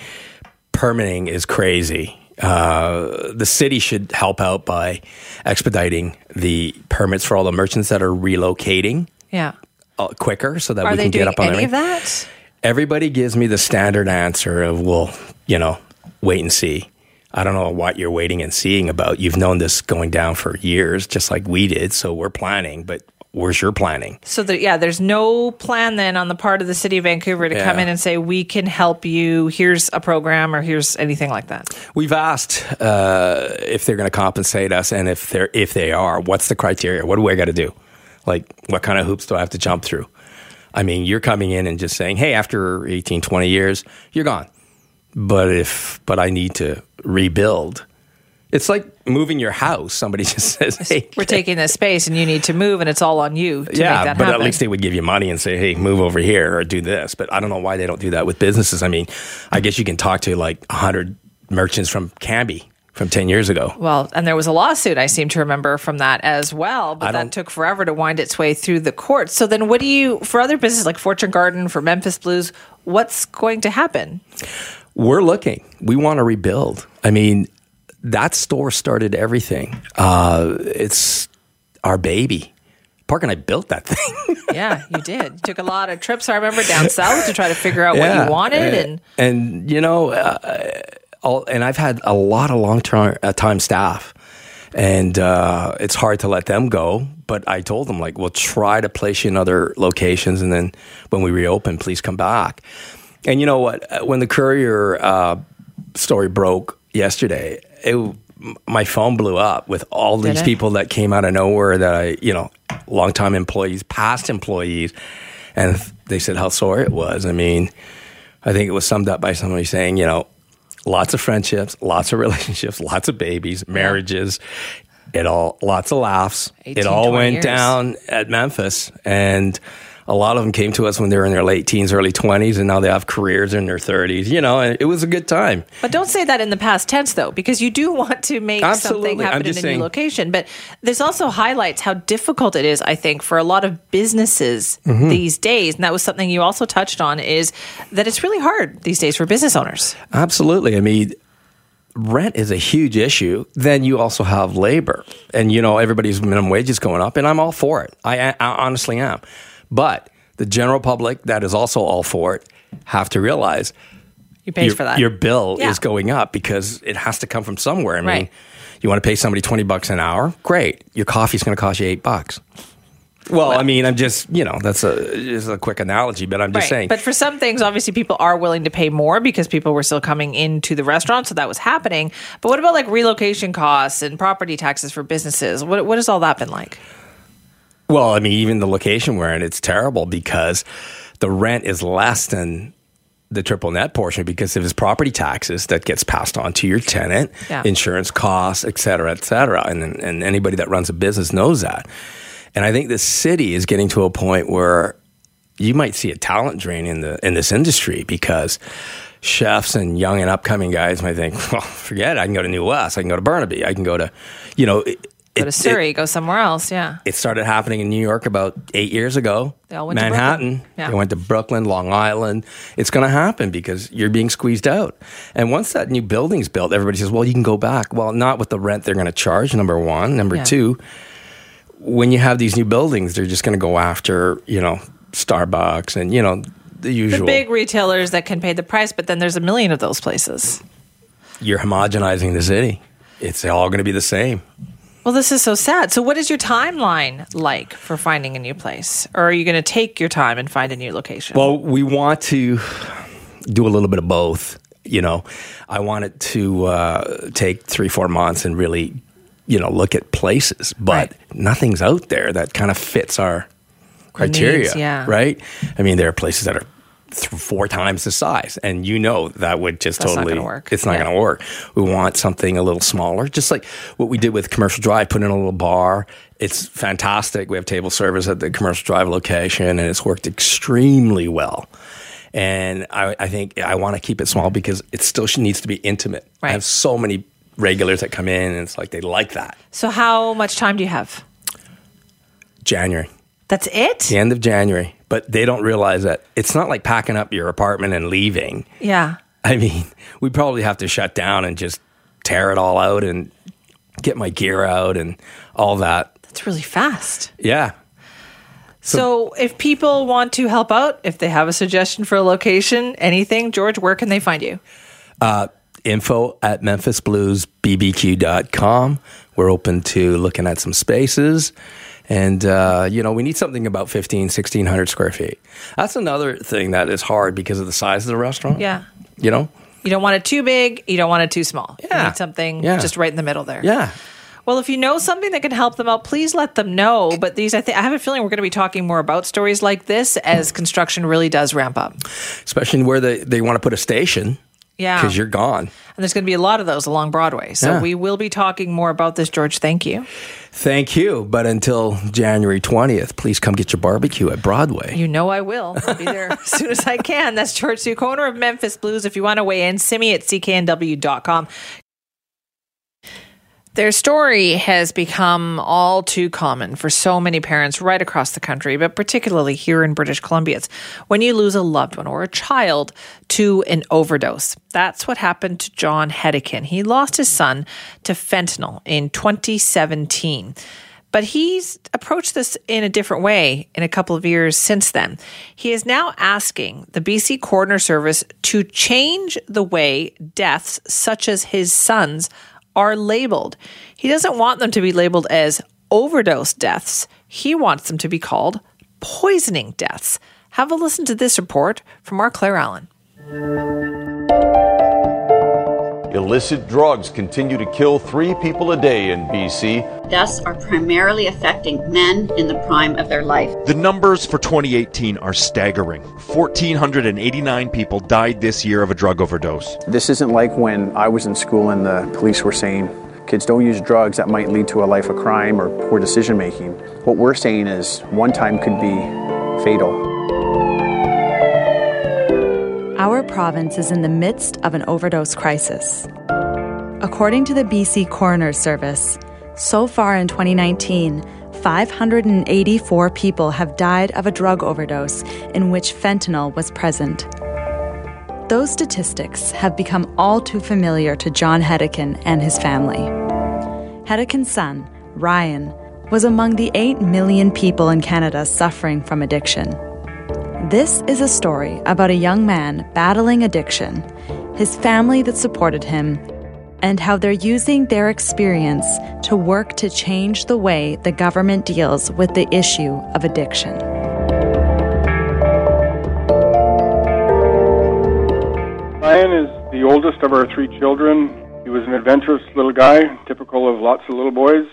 permitting is crazy. Uh, the city should help out by expediting the permits for all the merchants that are relocating Yeah. uh, quicker, so that Are we can get up on any of that? Everybody gives me the standard answer of, well, you know, wait and see. I don't know what you're waiting and seeing about. You've known this going down for years, just like we did. So we're planning, but where's your planning? So that yeah, there's no plan then on the part of the city of Vancouver to come in and say we can help you. Here's a program or here's anything like that. We've asked uh, if they're going to compensate us, and if they're if they are, what's the criteria? What do I got to do? Like, what kind of hoops do I have to jump through? I mean, you're coming in and just saying, "Hey, after 18, 20 years, you're gone." But if but I need to rebuild, it's like moving your house. Somebody just says, "Hey, We're taking this space and you need to move and it's all on you to yeah, make that but happen. at least they would give you money and say, "Hey, move over here or do this." But I don't know why they don't do that with businesses. I mean, I guess you can talk to like hundred merchants from Cambie from ten years ago. well, and there was a lawsuit I seem to remember from that as well, but that took forever to wind its way through the courts. So then what do you for other businesses like Fortune Garden, for Memphis Blues, what's going to happen? We're looking. We want to rebuild. I mean, that store started everything. Uh, it's our baby. Park and I built that thing. Yeah, you did. You took a lot of trips, I remember, down south to try to figure out what you wanted and and you know, uh, all, and I've had a lot of long term uh, time staff, and uh, it's hard to let them go. But I told them like, we'll try to place you in other locations, and then when we reopen, please come back. And you know what? Uh, When the courier uh, story broke yesterday, it, my phone blew up with all Did these it? people that came out of nowhere that I, you know, longtime employees, past employees, and they said how sore it was. I mean, I think it was summed up by somebody saying, you know, lots of friendships, lots of relationships, lots of babies, marriages, it all, lots of laughs. 18, it all went years. down at Memphis. And a lot of them came to us when they were in their late teens, early 20s, and now they have careers in their 30s. You know, and it was a good time. But don't say that in the past tense, though, because you do want to make Absolutely. something happen in a just new location. But this also highlights how difficult it is, I think, for a lot of businesses Mm-hmm. these days. And that was something you also touched on is that it's really hard these days for business owners. Absolutely. I mean, rent is a huge issue. Then you also have labor, and you know everybody's minimum wage is going up, and I'm all for it. I, I honestly am. But the general public that is also all for it have to realize You pay your, for that. your bill Yeah. is going up because it has to come from somewhere. I mean, Right. you want to pay somebody twenty bucks an hour? Great. Your coffee's going to cost you eight bucks. Well, I mean, I'm just you know that's a just a quick analogy, but I'm just Right. saying. But for some things, obviously, people are willing to pay more because people were still coming into the restaurant, so that was happening. But what about like relocation costs and property taxes for businesses? What what has all that been like? Well, I mean, even the location we're in, it's terrible because the rent is less than the triple net portion because of his property taxes that gets passed on to your tenant, yeah. insurance costs, et cetera, et cetera. And, and anybody that runs a business knows that. And I think the city is getting to a point where you might see a talent drain in the in this industry because chefs and young and upcoming guys might think, well, forget it. I can go to New West. I can go to Burnaby. I can go to, you know, go to Surrey, it, go somewhere else. Yeah. It started happening in New York about eight years ago. They all went Manhattan. To yeah. They went to Brooklyn, Long Island. It's going to happen because you're being squeezed out. And once that new building's built, everybody says, well, you can go back. Well, not with the rent they're going to charge, number one. Number yeah. two, when you have these new buildings, they're just going to go after, you know, Starbucks and, you know, the usual. The big retailers that can pay the price, but then there's a million of those places. You're homogenizing the city. It's all going to be the same. Well, this is so sad. So, what is your timeline like for finding a new place? Or are you going to take your time and find a new location? Well, we want to do a little bit of both. You know, I want it to uh, take three, four months and really, you know, look at places, but right. nothing's out there that kind of fits our criteria. Needs, yeah. Right? I mean, there are places that are th- four times the size, and you know that would just That's totally not work. It's not yeah. going to work. We want something a little smaller, just like what we did with Commercial Drive. Put in a little bar. It's fantastic. We have table service at the Commercial Drive location, and it's worked extremely well. And I, I think I want to keep it small because it still needs to be intimate. Right. I have so many regulars that come in, and it's like they like that. So, how much time do you have? January. That's it? The end of January. But they don't realize that it's not like packing up your apartment and leaving. Yeah. I mean, we probably have to shut down and just tear it all out and get my gear out and all that. That's really fast. Yeah. So, so, if people want to help out, if they have a suggestion for a location, anything, George, where can they find you? Uh, info at memphisbluesbbq.com. We're open to looking at some spaces. And, uh, you know, we need something about 15, 1600 square feet. That's another thing that is hard because of the size of the restaurant. Yeah. You know? You don't want it too big. You don't want it too small. Yeah. You need something yeah. just right in the middle there. Yeah. Well, if you know something that can help them out, please let them know. But these, I think, I have a feeling we're going to be talking more about stories like this as construction really does ramp up. Especially where they, they want to put a station. Yeah. Because you're gone. And there's going to be a lot of those along Broadway. So yeah. we will be talking more about this, George. Thank you. Thank you. But until January 20th, please come get your barbecue at Broadway. You know I will. I'll be there as soon as I can. That's George Siu, owner of Memphis Blues. If you want to weigh in, send me at cknw.com. Their story has become all too common for so many parents right across the country, but particularly here in British Columbia. It's when you lose a loved one or a child to an overdose. That's what happened to John Hedican. He lost his son to fentanyl in 2017. But he's approached this in a different way in a couple of years since then. He is now asking the BC Coroner Service to change the way deaths such as his son's are labeled. He doesn't want them to be labeled as overdose deaths, he wants them to be called poisoning deaths. Have a listen to this report from our Claire Allen. Illicit drugs continue to kill three people a day in BC. Deaths are primarily affecting men in the prime of their life. The numbers for 2018 are staggering. 1,489 people died this year of a drug overdose. This isn't like when I was in school and the police were saying, kids don't use drugs that might lead to a life of crime or poor decision making. What we're saying is one time could be fatal. Our province is in the midst of an overdose crisis. According to the BC Coroner's Service, so far in 2019, 584 people have died of a drug overdose in which fentanyl was present. Those statistics have become all too familiar to John Hedican and his family. Hedican's son, Ryan, was among the 8 million people in Canada suffering from addiction. This is a story about a young man battling addiction, his family that supported him, and how they're using their experience to work to change the way the government deals with the issue of addiction. Ryan is the oldest of our three children. He was an adventurous little guy, typical of lots of little boys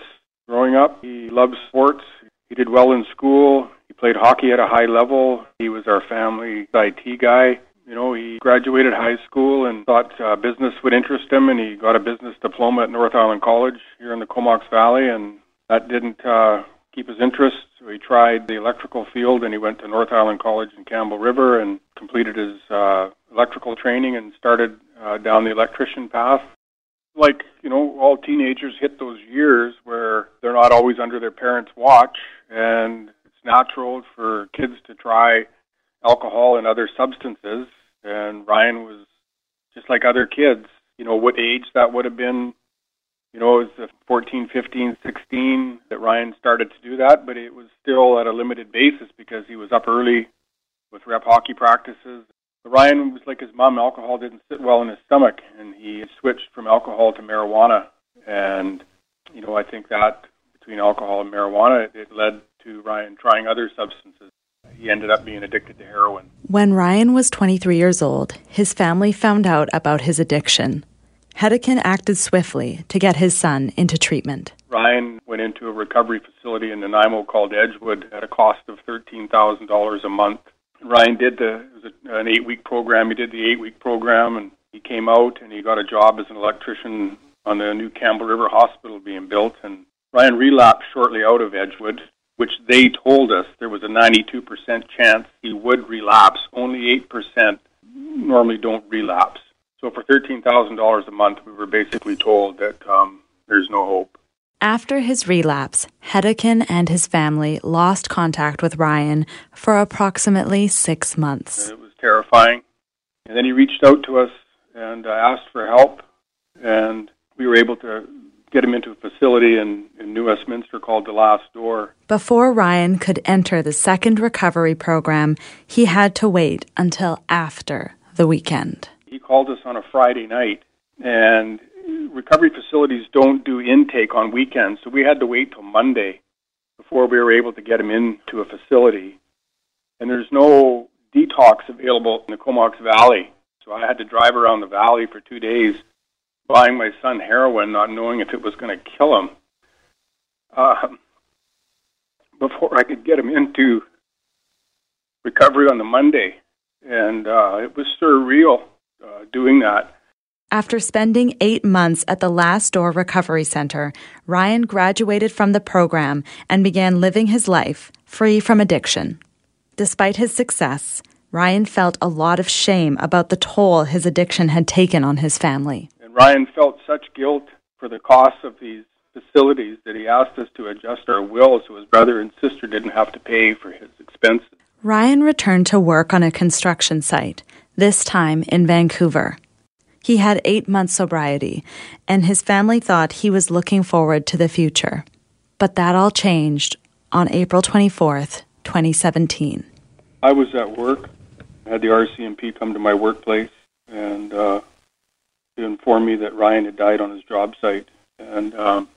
growing up. He loved sports. He did well in school. He played hockey at a high level. He was our family IT guy. You know, he graduated high school and thought uh, business would interest him, and he got a business diploma at North Island College here in the Comox Valley, and that didn't uh, keep his interest. So he tried the electrical field, and he went to North Island College in Campbell River and completed his uh, electrical training and started uh, down the electrician path. Like you know, all teenagers hit those years where they're not always under their parents' watch, and natural for kids to try alcohol and other substances. And Ryan was just like other kids. You know, what age that would have been, you know, it was 14, 15, 16 that Ryan started to do that, but it was still at a limited basis because he was up early with rep hockey practices. Ryan was like his mom, alcohol didn't sit well in his stomach, and he switched from alcohol to marijuana. And, you know, I think that between alcohol and marijuana, it led to Ryan trying other substances he ended up being addicted to heroin. When Ryan was 23 years old, his family found out about his addiction. Hedican acted swiftly to get his son into treatment. Ryan went into a recovery facility in Nanaimo called Edgewood at a cost of $13,000 a month. Ryan did the it was an eight week program. He did the eight week program and he came out and he got a job as an electrician on the new Campbell River Hospital being built. And Ryan relapsed shortly out of Edgewood which they told us there was a 92% chance he would relapse. Only 8% normally don't relapse. So for $13,000 a month, we were basically told that um, there's no hope. After his relapse, Hedican and his family lost contact with Ryan for approximately six months. It was terrifying. And then he reached out to us and uh, asked for help, and we were able to get him into a facility in, in New Westminster called The Last Door. Before Ryan could enter the second recovery program, he had to wait until after the weekend. He called us on a Friday night, and recovery facilities don't do intake on weekends, so we had to wait till Monday before we were able to get him into a facility. And there's no detox available in the Comox Valley, so I had to drive around the valley for two days buying my son heroin, not knowing if it was going to kill him, uh, before I could get him into recovery on the Monday. And uh, it was surreal uh, doing that. After spending eight months at the Last Door Recovery Center, Ryan graduated from the program and began living his life free from addiction. Despite his success, Ryan felt a lot of shame about the toll his addiction had taken on his family. Ryan felt such guilt for the cost of these facilities that he asked us to adjust our will so his brother and sister didn't have to pay for his expenses. Ryan returned to work on a construction site, this time in Vancouver. He had eight months sobriety, and his family thought he was looking forward to the future. But that all changed on April 24th, 2017. I was at work. I had the RCMP come to my workplace, and uh, to inform me that Ryan had died on his job site, and um,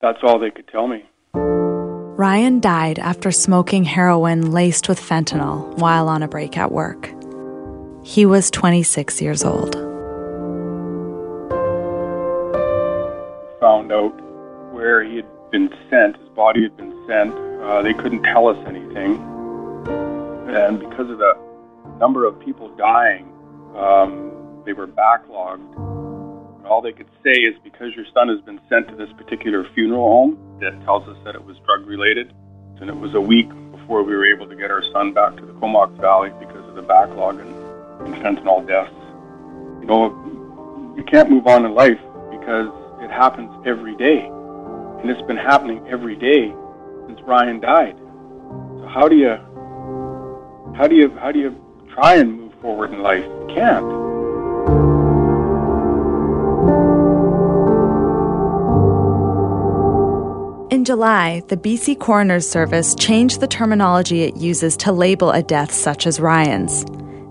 that's all they could tell me. Ryan died after smoking heroin laced with fentanyl while on a break at work. He was 26 years old. Found out where he had been sent, his body had been sent. Uh, they couldn't tell us anything. And because of the number of people dying, um, they were backlogged. All they could say is because your son has been sent to this particular funeral home, that tells us that it was drug related. And it was a week before we were able to get our son back to the Comox Valley because of the backlog and, and fentanyl deaths. You know, you can't move on in life because it happens every day. And it's been happening every day since Ryan died. So how do you how do you how do you try and move forward in life? You can't. July, the BC Coroner's Service changed the terminology it uses to label a death such as Ryan's.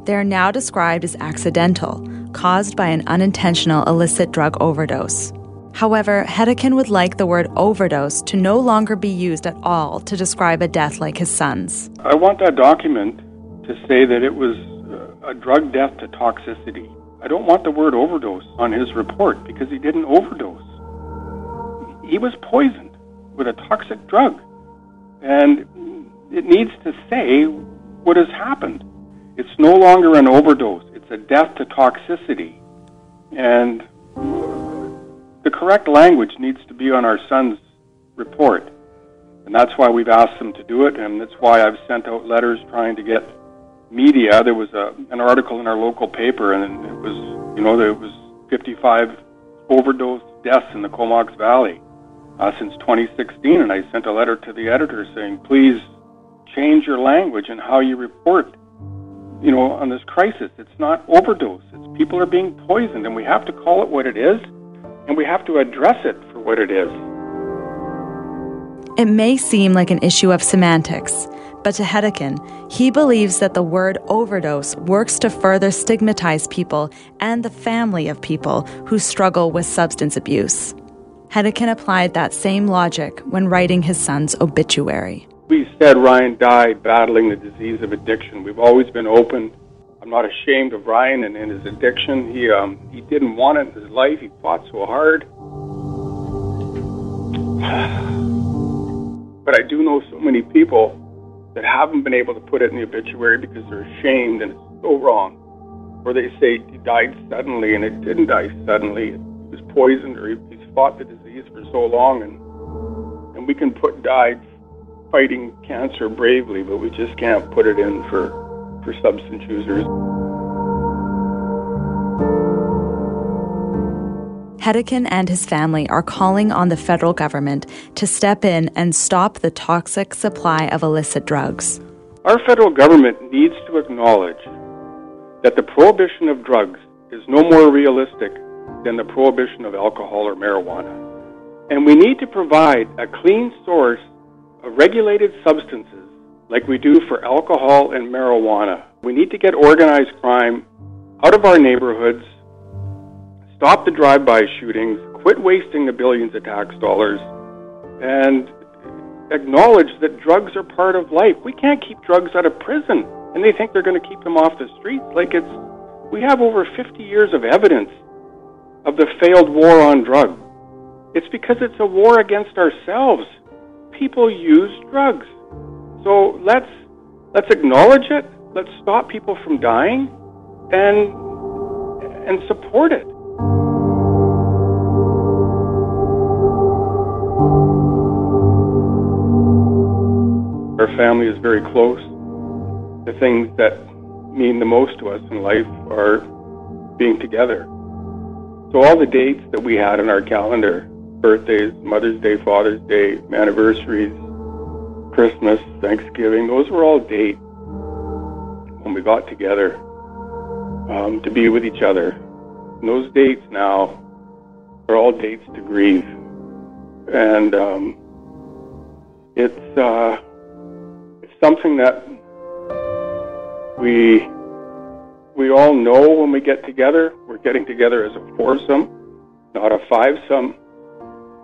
They are now described as accidental, caused by an unintentional illicit drug overdose. However, Hedican would like the word overdose to no longer be used at all to describe a death like his son's. I want that document to say that it was uh, a drug death to toxicity. I don't want the word overdose on his report because he didn't overdose. He was poisoned with a toxic drug. And it needs to say what has happened. It's no longer an overdose, it's a death to toxicity. And the correct language needs to be on our son's report. And that's why we've asked them to do it, and that's why I've sent out letters trying to get media. There was a, an article in our local paper, and it was, you know, there was 55 overdose deaths in the Comox Valley uh, since 2016, and I sent a letter to the editor saying, please change your language and how you report, you know, on this crisis. It's not overdose. It's people are being poisoned, and we have to call it what it is, and we have to address it for what it is. It may seem like an issue of semantics, but to Hedican, he believes that the word overdose works to further stigmatize people and the family of people who struggle with substance abuse. Hedican applied that same logic when writing his son's obituary. We said Ryan died battling the disease of addiction. We've always been open. I'm not ashamed of Ryan and, and his addiction. He um, he didn't want it in his life. He fought so hard. but I do know so many people that haven't been able to put it in the obituary because they're ashamed and it's so wrong. Or they say he died suddenly and it didn't die suddenly. He was poisoned or he, fought the disease for so long and and we can put died fighting cancer bravely, but we just can't put it in for, for substance users. Hedican and his family are calling on the federal government to step in and stop the toxic supply of illicit drugs. Our federal government needs to acknowledge that the prohibition of drugs is no more realistic than the prohibition of alcohol or marijuana. And we need to provide a clean source of regulated substances like we do for alcohol and marijuana. We need to get organized crime out of our neighborhoods, stop the drive by shootings, quit wasting the billions of tax dollars, and acknowledge that drugs are part of life. We can't keep drugs out of prison, and they think they're going to keep them off the streets. Like it's, we have over 50 years of evidence of the failed war on drugs. It's because it's a war against ourselves people use drugs. So let's let's acknowledge it. Let's stop people from dying, and and support it. Our family is very close. The things that mean the most to us in life are being together. So all the dates that we had in our calendar birthdays, Mother's Day, Father's Day, anniversaries, Christmas, Thanksgiving, those were all dates when we got together um, to be with each other. And those dates now are all dates to grieve. And um, it's, uh, it's something that we we all know when we get together. Getting together as a foursome, not a fivesome.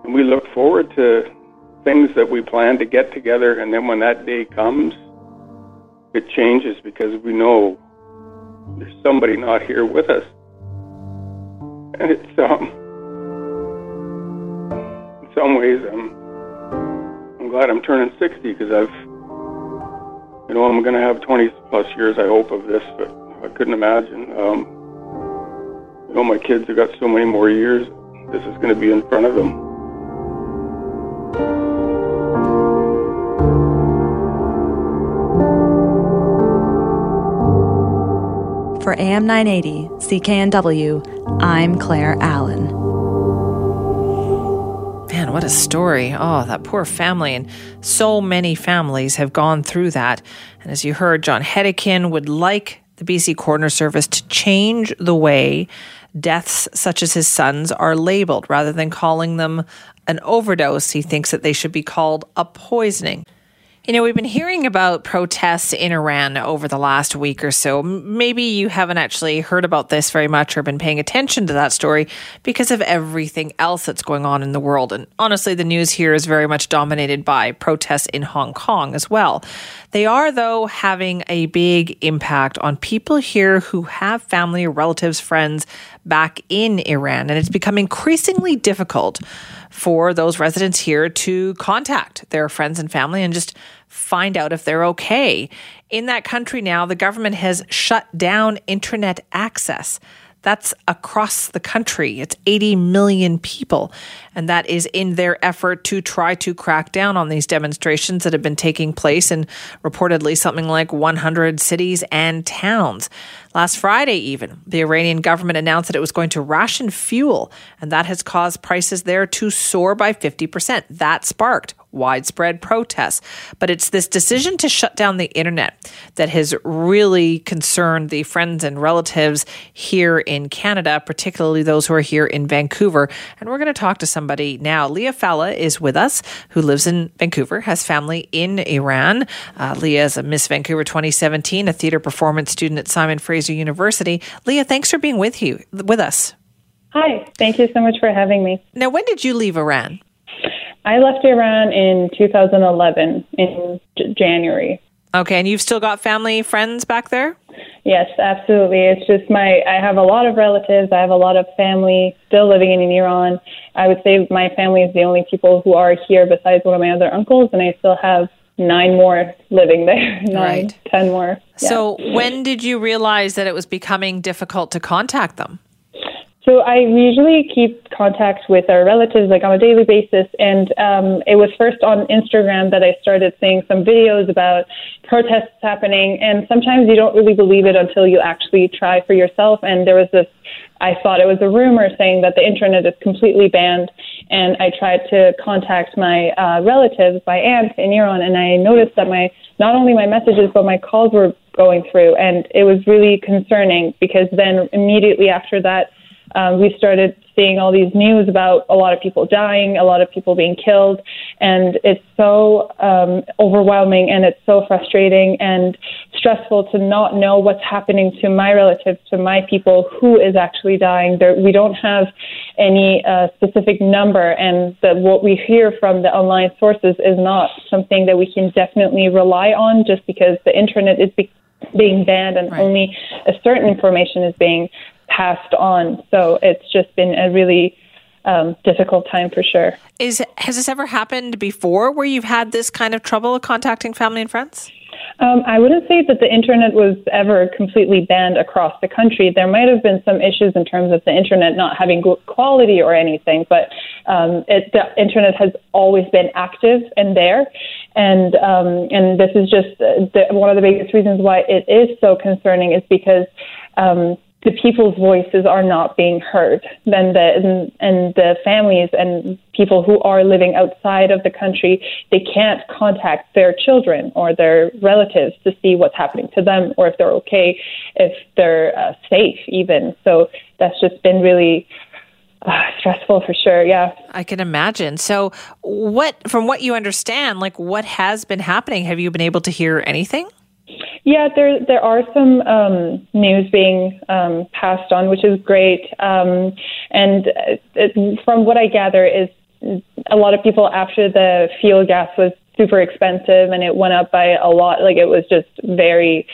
And we look forward to things that we plan to get together, and then when that day comes, it changes because we know there's somebody not here with us. And it's, um, in some ways, I'm, I'm glad I'm turning 60 because I've, you know, I'm going to have 20 plus years, I hope, of this, but I couldn't imagine. Um, you know, my kids have got so many more years. This is going to be in front of them. For AM 980 CKNW, I'm Claire Allen. Man, what a story. Oh, that poor family. And so many families have gone through that. And as you heard, John Hedican would like the BC Coroner Service to change the way deaths such as his son's are labeled rather than calling them an overdose. He thinks that they should be called a poisoning. You know, we've been hearing about protests in Iran over the last week or so. Maybe you haven't actually heard about this very much or been paying attention to that story because of everything else that's going on in the world. And honestly, the news here is very much dominated by protests in Hong Kong as well. They are, though, having a big impact on people here who have family, relatives, friends back in Iran. And it's become increasingly difficult for those residents here to contact their friends and family and just find out if they're okay. In that country now, the government has shut down internet access. That's across the country. It's 80 million people. And that is in their effort to try to crack down on these demonstrations that have been taking place in reportedly something like 100 cities and towns. Last Friday, even, the Iranian government announced that it was going to ration fuel, and that has caused prices there to soar by 50%. That sparked widespread protests. But it's this decision to shut down the internet that has really concerned the friends and relatives here in Canada, particularly those who are here in Vancouver. And we're going to talk to somebody now. Leah Falla is with us, who lives in Vancouver, has family in Iran. Uh, Leah is a Miss Vancouver 2017, a theater performance student at Simon Fraser Fraser University. Leah, thanks for being with you with us. Hi, thank you so much for having me. Now, when did you leave Iran? I left Iran in 2011 in J- January. Okay, and you've still got family, friends back there? Yes, absolutely. It's just my I have a lot of relatives, I have a lot of family still living in Iran. I would say my family is the only people who are here besides one of my other uncles and I still have nine more living there, nine, right. ten more. Yeah. So, when did you realize that it was becoming difficult to contact them? So I usually keep contact with our relatives like on a daily basis, and um, it was first on Instagram that I started seeing some videos about protests happening. And sometimes you don't really believe it until you actually try for yourself. And there was this, I thought it was a rumor saying that the internet is completely banned, and I tried to contact my uh, relatives, my aunt in Iran, and I noticed that my not only my messages but my calls were going through, and it was really concerning because then immediately after that um, we started seeing all these news about a lot of people dying, a lot of people being killed, and it's so um, overwhelming and it's so frustrating and stressful to not know what's happening to my relatives, to my people, who is actually dying. There, we don't have any uh, specific number, and that what we hear from the online sources is not something that we can definitely rely on just because the internet is be- being banned and right. only a certain information is being passed on. So it's just been a really um, difficult time for sure. Is has this ever happened before, where you've had this kind of trouble contacting family and friends? Um, I wouldn't say that the internet was ever completely banned across the country. There might have been some issues in terms of the internet not having good quality or anything, but um, it, the internet has always been active and there. And um, and this is just the, one of the biggest reasons why it is so concerning is because um, the people's voices are not being heard, then the and, and the families and people who are living outside of the country, they can't contact their children or their relatives to see what's happening to them or if they're okay, if they're uh, safe even. So that's just been really uh, stressful for sure. Yeah, I can imagine. So, what from what you understand, like what has been happening? Have you been able to hear anything? Yeah, there there are some um, news being um, passed on, which is great. Um, and it, from what I gather, is a lot of people after the fuel gas was super expensive and it went up by a lot. Like it was just very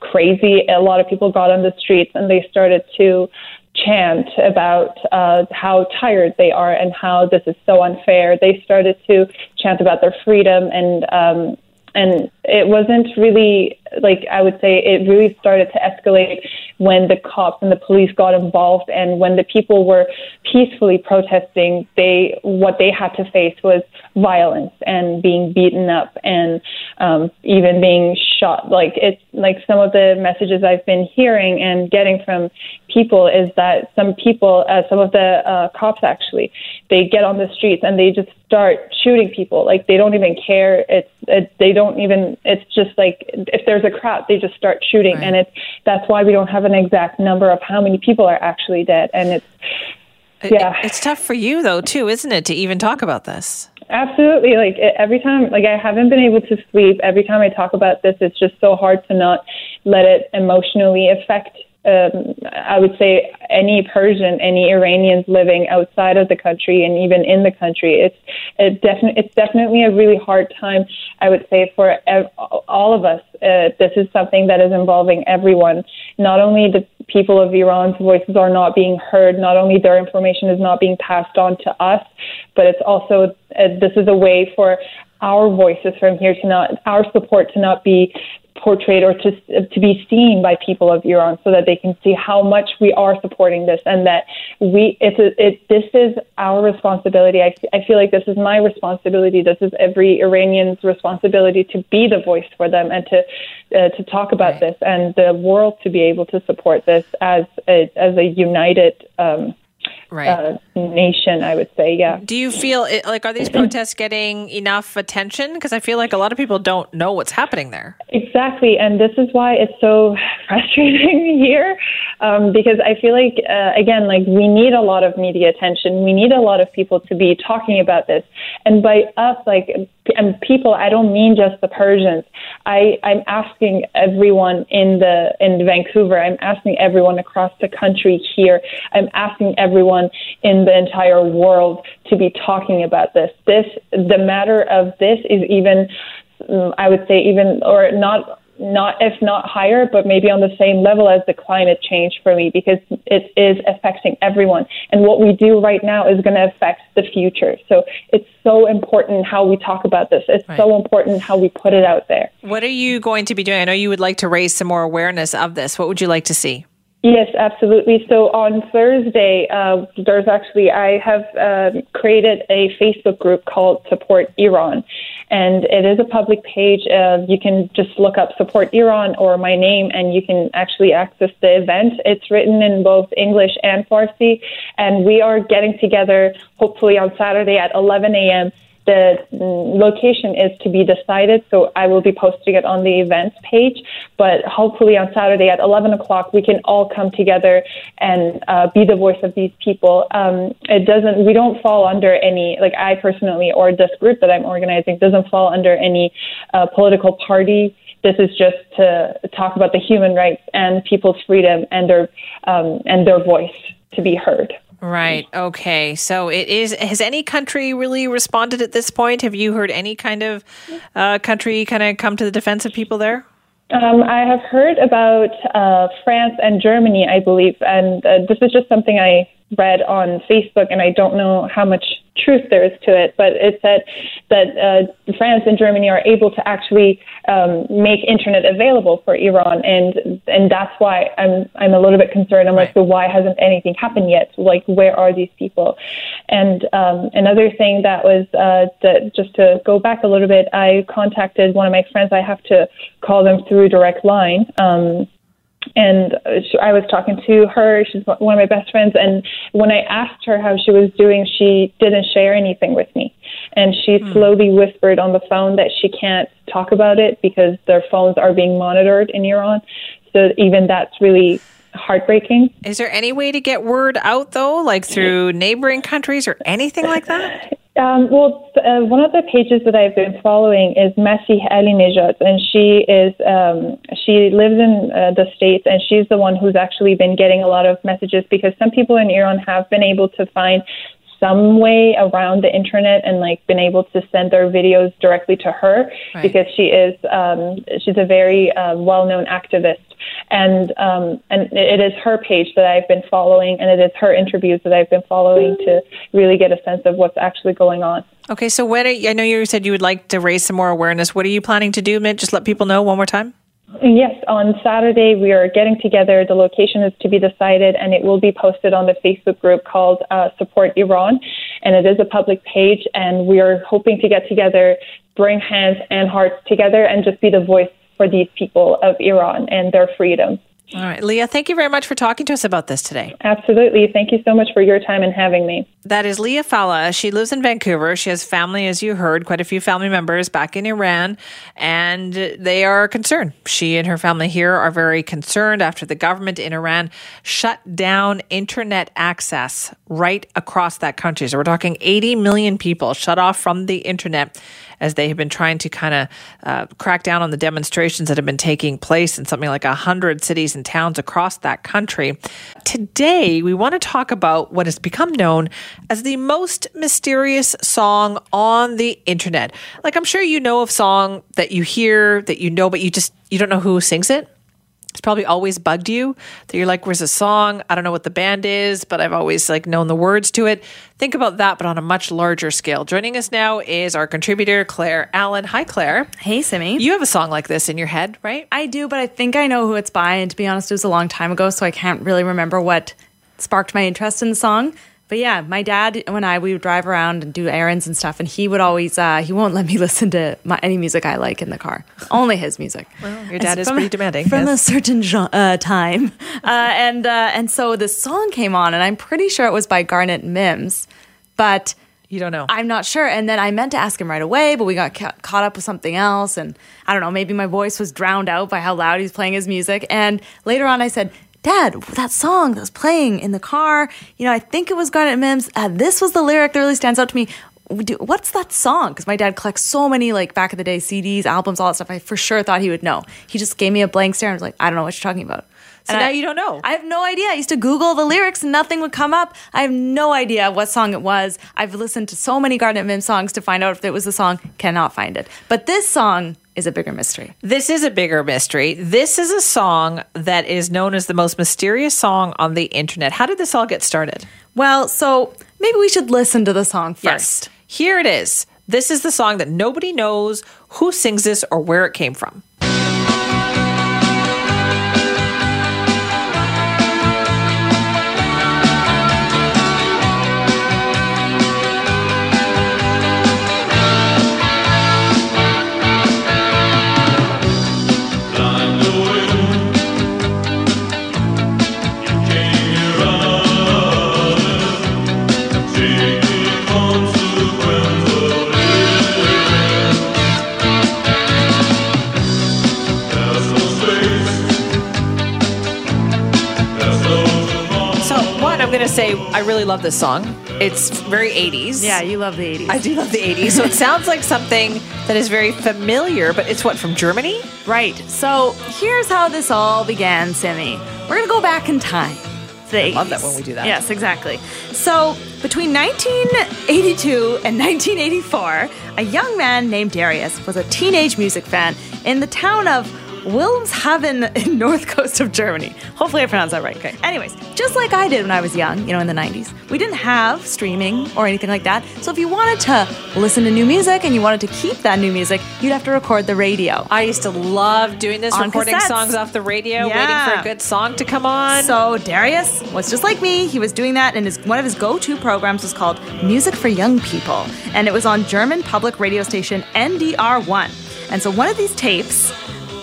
crazy. A lot of people got on the streets and they started to chant about uh, how tired they are and how this is so unfair. They started to chant about their freedom and um, and it wasn't really like I would say it really started to escalate when the cops and the police got involved and when the people were peacefully protesting they what they had to face was violence and being beaten up and um, even being shot. Like it's like some of the messages I've been hearing and getting from people is that some people uh, some of the uh, cops actually they get on the streets and they just start shooting people. Like they don't even care. It's it, they don't even it's just like if there's a crowd they just start shooting. Right. and it's that's why we don't have an exact number of how many people are actually dead. And it's yeah. it's tough for you though too isn't it to even talk about this? Absolutely. Like every time like i haven't been able to sleep. Every time i talk about this it's just so hard to not let it emotionally affect um, I would say any Persian, any Iranians living outside of the country and even in the country. It's it definitely it's definitely a really hard time. I would say for ev- all of us. Uh, this is something that is involving everyone, not only the people of Iran's voices are not being heard. Not only their information is not being passed on to us, but it's also uh, this is a way for our voices from here to not our support to not be portrayed or to to be seen by people of Iran, so that they can see how much we are supporting this, and that we it's a, it this is our responsibility. I, I feel like this is my responsibility. This is every Iranian's responsibility to be the voice for them and to uh, to talk about right. this, and the world to be able to support this as a, as a united. Um, right. uh, nation, I would say. Yeah. Do you feel it, like are these protests getting enough attention? Because I feel like a lot of people don't know what's happening there. Exactly, and this is why it's so frustrating here, um, because I feel like uh, again, like we need a lot of media attention. We need a lot of people to be talking about this, and by us, like and people, I don't mean just the Persians. I, I'm asking everyone in the in Vancouver. I'm asking everyone across the country here. I'm asking everyone in the entire world to be talking about this. This the matter of this is even, mm, I would say, even or not not if not higher, but maybe on the same level as the climate change for me because it is affecting everyone. And what we do right now is going to affect the future. So it's so important how we talk about this. It's right. so important how we put it out there. What are you going to be doing? I know you would like to raise some more awareness of this. What would you like to see? Yes, absolutely. So on Thursday, uh, there's actually, I have uh, created a Facebook group called Support Iran. And it is a public page. Uh, you can just look up Support Iran or my name, and you can actually access the event. It's written in both English and Farsi. And we are getting together hopefully on Saturday at 11 a.m the location is to be decided, so I will be posting it on the events page. But hopefully on Saturday at 11 o'clock, we can all come together and uh, be the voice of these people. Um, it doesn't, we don't fall under any, like I personally, or this group that I'm organizing, doesn't fall under any uh, political party. This is just to talk about the human rights and people's freedom and their um, and their voice to be heard. Right. Okay. So it is. Has any country really responded at this point? Have you heard any kind of uh, country kind of come to the defense of people there? Um, I have heard about uh, France and Germany, I believe, and uh, this is just something I read on Facebook, and I don't know how much truth there is to it, but it said that uh, France and Germany are able to actually um, make internet available for Iran, and and that's why I'm I'm a little bit concerned. I'm right. like, so why hasn't anything happened yet? Like, where are these people? And um, another thing that was uh, that just to go back a little bit, I contacted one of my friends. I have to call them through direct line. Um, and I was talking to her. She's one of my best friends. And when I asked her how she was doing, she didn't share anything with me. And she mm. slowly whispered on the phone that she can't talk about it because their phones are being monitored in Iran. So even that's really heartbreaking. Is there any way to get word out though, like through neighboring countries or anything like that? Um, well, uh, one of the pages that I've been following is Masih Alinejad, and she is um, she lives in uh, the states, and she's the one who's actually been getting a lot of messages because some people in Iran have been able to find some way around the internet and like been able to send their videos directly to her right. because she is um, she's a very uh, well-known activist and um, and it is her page that I've been following and it is her interviews that I've been following to really get a sense of what's actually going on. Okay, so when you, I know you said you would like to raise some more awareness. What are you planning to do, Mint? Just let people know one more time. Yes, on Saturday we are getting together. The location is to be decided, and it will be posted on the Facebook group called uh, Support Iran, and it is a public page. And we are hoping to get together, bring hands and hearts together, and just be the voice for these people of Iran and their freedom. All right, Leah, thank you very much for talking to us about this today. Absolutely. Thank you so much for your time and having me. That is Leah Falla. She lives in Vancouver. She has family, as you heard, quite a few family members back in Iran, and they are concerned. She and her family here are very concerned after the government in Iran shut down internet access right across that country. So we're talking 80 million people shut off from the internet as they have been trying to kind of uh, crack down on the demonstrations that have been taking place in something like 100 cities and towns across that country. Today, we want to talk about what has become known as the most mysterious song on the internet. Like I'm sure you know of song that you hear that you know but you just you don't know who sings it it's probably always bugged you that you're like, where's a song? I don't know what the band is, but I've always like known the words to it. Think about that, but on a much larger scale. Joining us now is our contributor, Claire Allen. Hi, Claire. Hey, Simi. You have a song like this in your head, right? I do, but I think I know who it's by. And to be honest, it was a long time ago, so I can't really remember what sparked my interest in the song but yeah, my dad and I we would drive around and do errands and stuff, and he would always uh, he won't let me listen to my, any music I like in the car, only his music. Well, your dad is pretty demanding from yes. a certain genre, uh, time, uh, and uh, and so this song came on, and I'm pretty sure it was by Garnet Mimms, but. You don't know. I'm not sure. And then I meant to ask him right away, but we got ca- caught up with something else. And I don't know, maybe my voice was drowned out by how loud he's playing his music. And later on, I said, Dad, that song that was playing in the car, you know, I think it was Garnet Mimms. Uh, this was the lyric that really stands out to me. What's that song? Because my dad collects so many, like back in the day, CDs, albums, all that stuff. I for sure thought he would know. He just gave me a blank stare and was like, I don't know what you're talking about. So and now I, you don't know. I have no idea. I used to Google the lyrics and nothing would come up. I have no idea what song it was. I've listened to so many Garnet Mimms songs to find out if it was the song. Cannot find it. But this song is a bigger mystery. This is a bigger mystery. This is a song that is known as the most mysterious song on the internet. How did this all get started? Well, so maybe we should listen to the song first. Yes. Here it is. This is the song that nobody knows who sings this or where it came from. Going to say I really love this song. It's very 80s. Yeah, you love the 80s. I do love the 80s. so it sounds like something that is very familiar, but it's what, from Germany? Right. So here's how this all began, Simi. We're going to go back in time. I love that when we do that. Yes, exactly. So between 1982 and 1984, a young man named Darius was a teenage music fan in the town of Wilhelmshaven in north coast of Germany. Hopefully I pronounced that right. Okay. Anyways, just like I did when I was young, you know, in the 90s, we didn't have streaming or anything like that. So if you wanted to listen to new music and you wanted to keep that new music, you'd have to record the radio. I used to love doing this, On recording cassettes. songs off the radio, Yeah. waiting for a good song to come on. So Darius was just like me. He was doing that, and his one of his go-to programs was called Music for Young People, and it was on German public radio station NDR1. And so one of these tapes,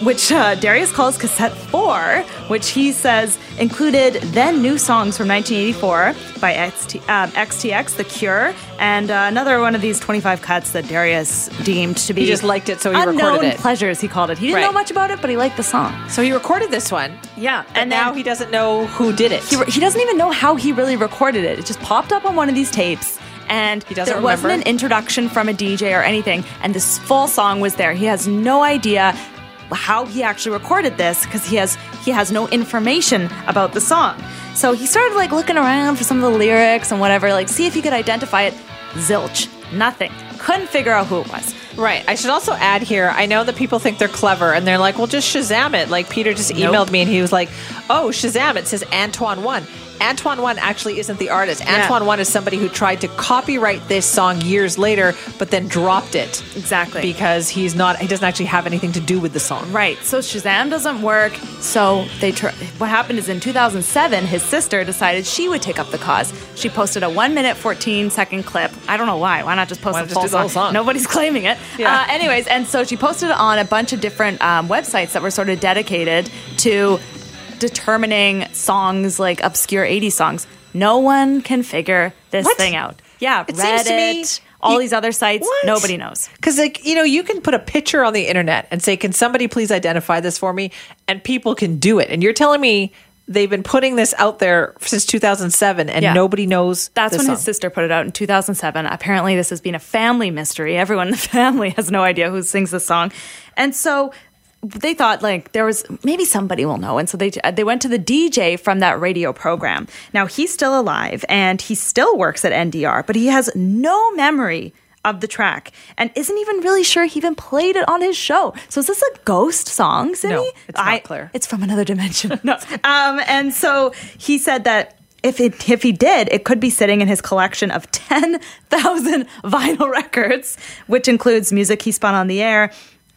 which uh, Darius calls cassette four, which he says included then new songs from 1984 by XT, um, XTX, The Cure, and uh, another one of these 25 cuts that Darius deemed to be He just liked it, so he recorded it. pleasures. He called it. He didn't know much about it, but he liked the song. So he recorded this one. Yeah, and now he doesn't know who did it. He, he doesn't even know how he really recorded it. It just popped up on one of these tapes. And he doesn't there wasn't an introduction from a DJ or anything, and this full song was there. He has no idea how he actually recorded this because he has he has no information about the song. So he started like looking around for some of the lyrics and whatever, like see if he could identify it. Zilch, nothing. Couldn't figure out who it was. Right. I should also add here I know that people think they're clever and they're like, well, just Shazam it. Like Peter just Nope. emailed me and he was like, oh, Shazam, it says Antoine 1. Antoine 1 actually isn't the artist. Yeah. Antoine 1 is somebody who tried to copyright this song years later, but then dropped it. Exactly. Because he's not, he doesn't actually have anything to do with the song. Right. So Shazam doesn't work. So they tr- what happened is in 2007, his sister decided she would take up the cause. She posted a one minute 14 second clip. I don't know why. Why not just post Why the just full whole song? Nobody's claiming it. Yeah. Uh, anyways, and so she posted it on a bunch of different um, websites that were sort of dedicated to determining songs like obscure 80s songs. No one can figure this What? thing out. Yeah, It Reddit, seems to me- all you- these other sites, What? nobody knows. Because, like, you know, you can put a picture on the internet and say, can somebody please identify this for me? And people can do it. And you're telling me they've been putting this out there since 2007 and Yeah. nobody knows. That's when song. his sister put it out in 2007. Apparently, this has been a family mystery. Everyone in the family has no idea who sings this song. And so they thought like there was maybe somebody will know and so they they went to the DJ from that radio program. Now he's still alive and he still works at NDR, but he has no memory of the track and isn't even really sure he even played it on his show. So is this a ghost song, Simi? No, it's not I, clear. It's from another dimension. no. Um, and so he said that if it if he did, it could be sitting in his collection of 10,000 vinyl records, which includes music he spun on the air.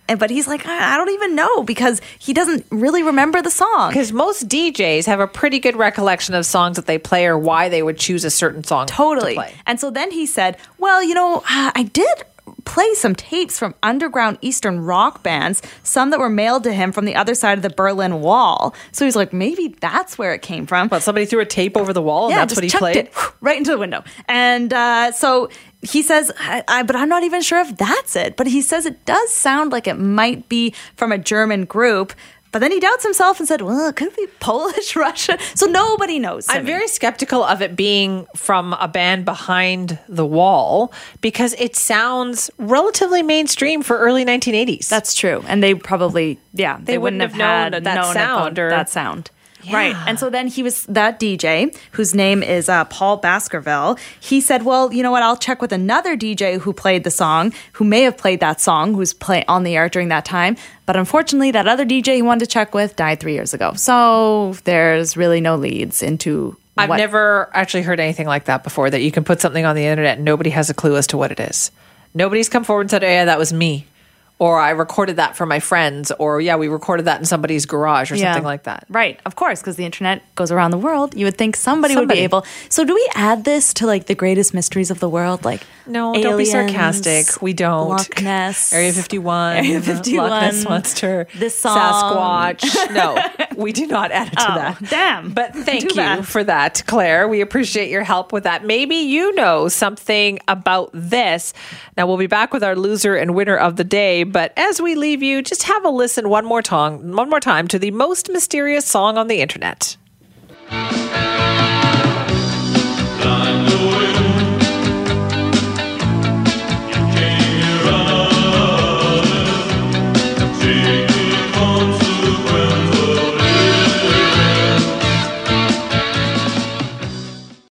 And, but he's like, I I don't even know because he doesn't really remember the song. Because most DJs have a pretty good recollection of songs that they play or why they would choose a certain song. Totally. To play. And so then he said, Well, you know, I did play some tapes from underground Eastern rock bands, some that were mailed to him from the other side of the Berlin Wall. So he's like, maybe that's where it came from. But somebody threw a tape over the wall and yeah, that's just what he played. it right into the window. And uh, so he says, I, I, but I'm not even sure if that's it. But he says it does sound like it might be from a German group. But then he doubts himself and said, well, it could be Polish, Russian. So nobody knows. I'm very skeptical of it being from a band behind the wall because it sounds relatively mainstream for early 1980s. That's true. And they probably, yeah, they, wouldn't wouldn't have known had that known sound or- that sound. Right. And so then he was that DJ whose name is uh, Paul Baskerville. He said, "Well, you know what? I'll check with another DJ who played the song, who may have played that song, who's play on the air during that time. But unfortunately, that other DJ he wanted to check with died three years ago. So there's really no leads into. I've what- never actually heard anything like that before that you can put something on the internet and nobody has a clue as to what it is. Nobody's come forward and said, oh, yeah, that was me. Or I recorded that for my friends. Or, yeah, we recorded that in somebody's garage or Yeah. something like that. Right, of course, because the internet goes around the world. You would think somebody, would be able. So, do we add this to like the greatest mysteries of the world? Like, No, don't be sarcastic. We don't. Loch Ness, Area 51. Area 51, Loch 51, Ness Monster. this song. Sasquatch. No, we do not add it to Oh, that. damn. But thank you bad. for that, Claire. We appreciate your help with that. Maybe you know something about this. Now, we'll be back with our loser and winner of the day but as we leave you, just have a listen one more time, one more time to the most mysterious song on the internet.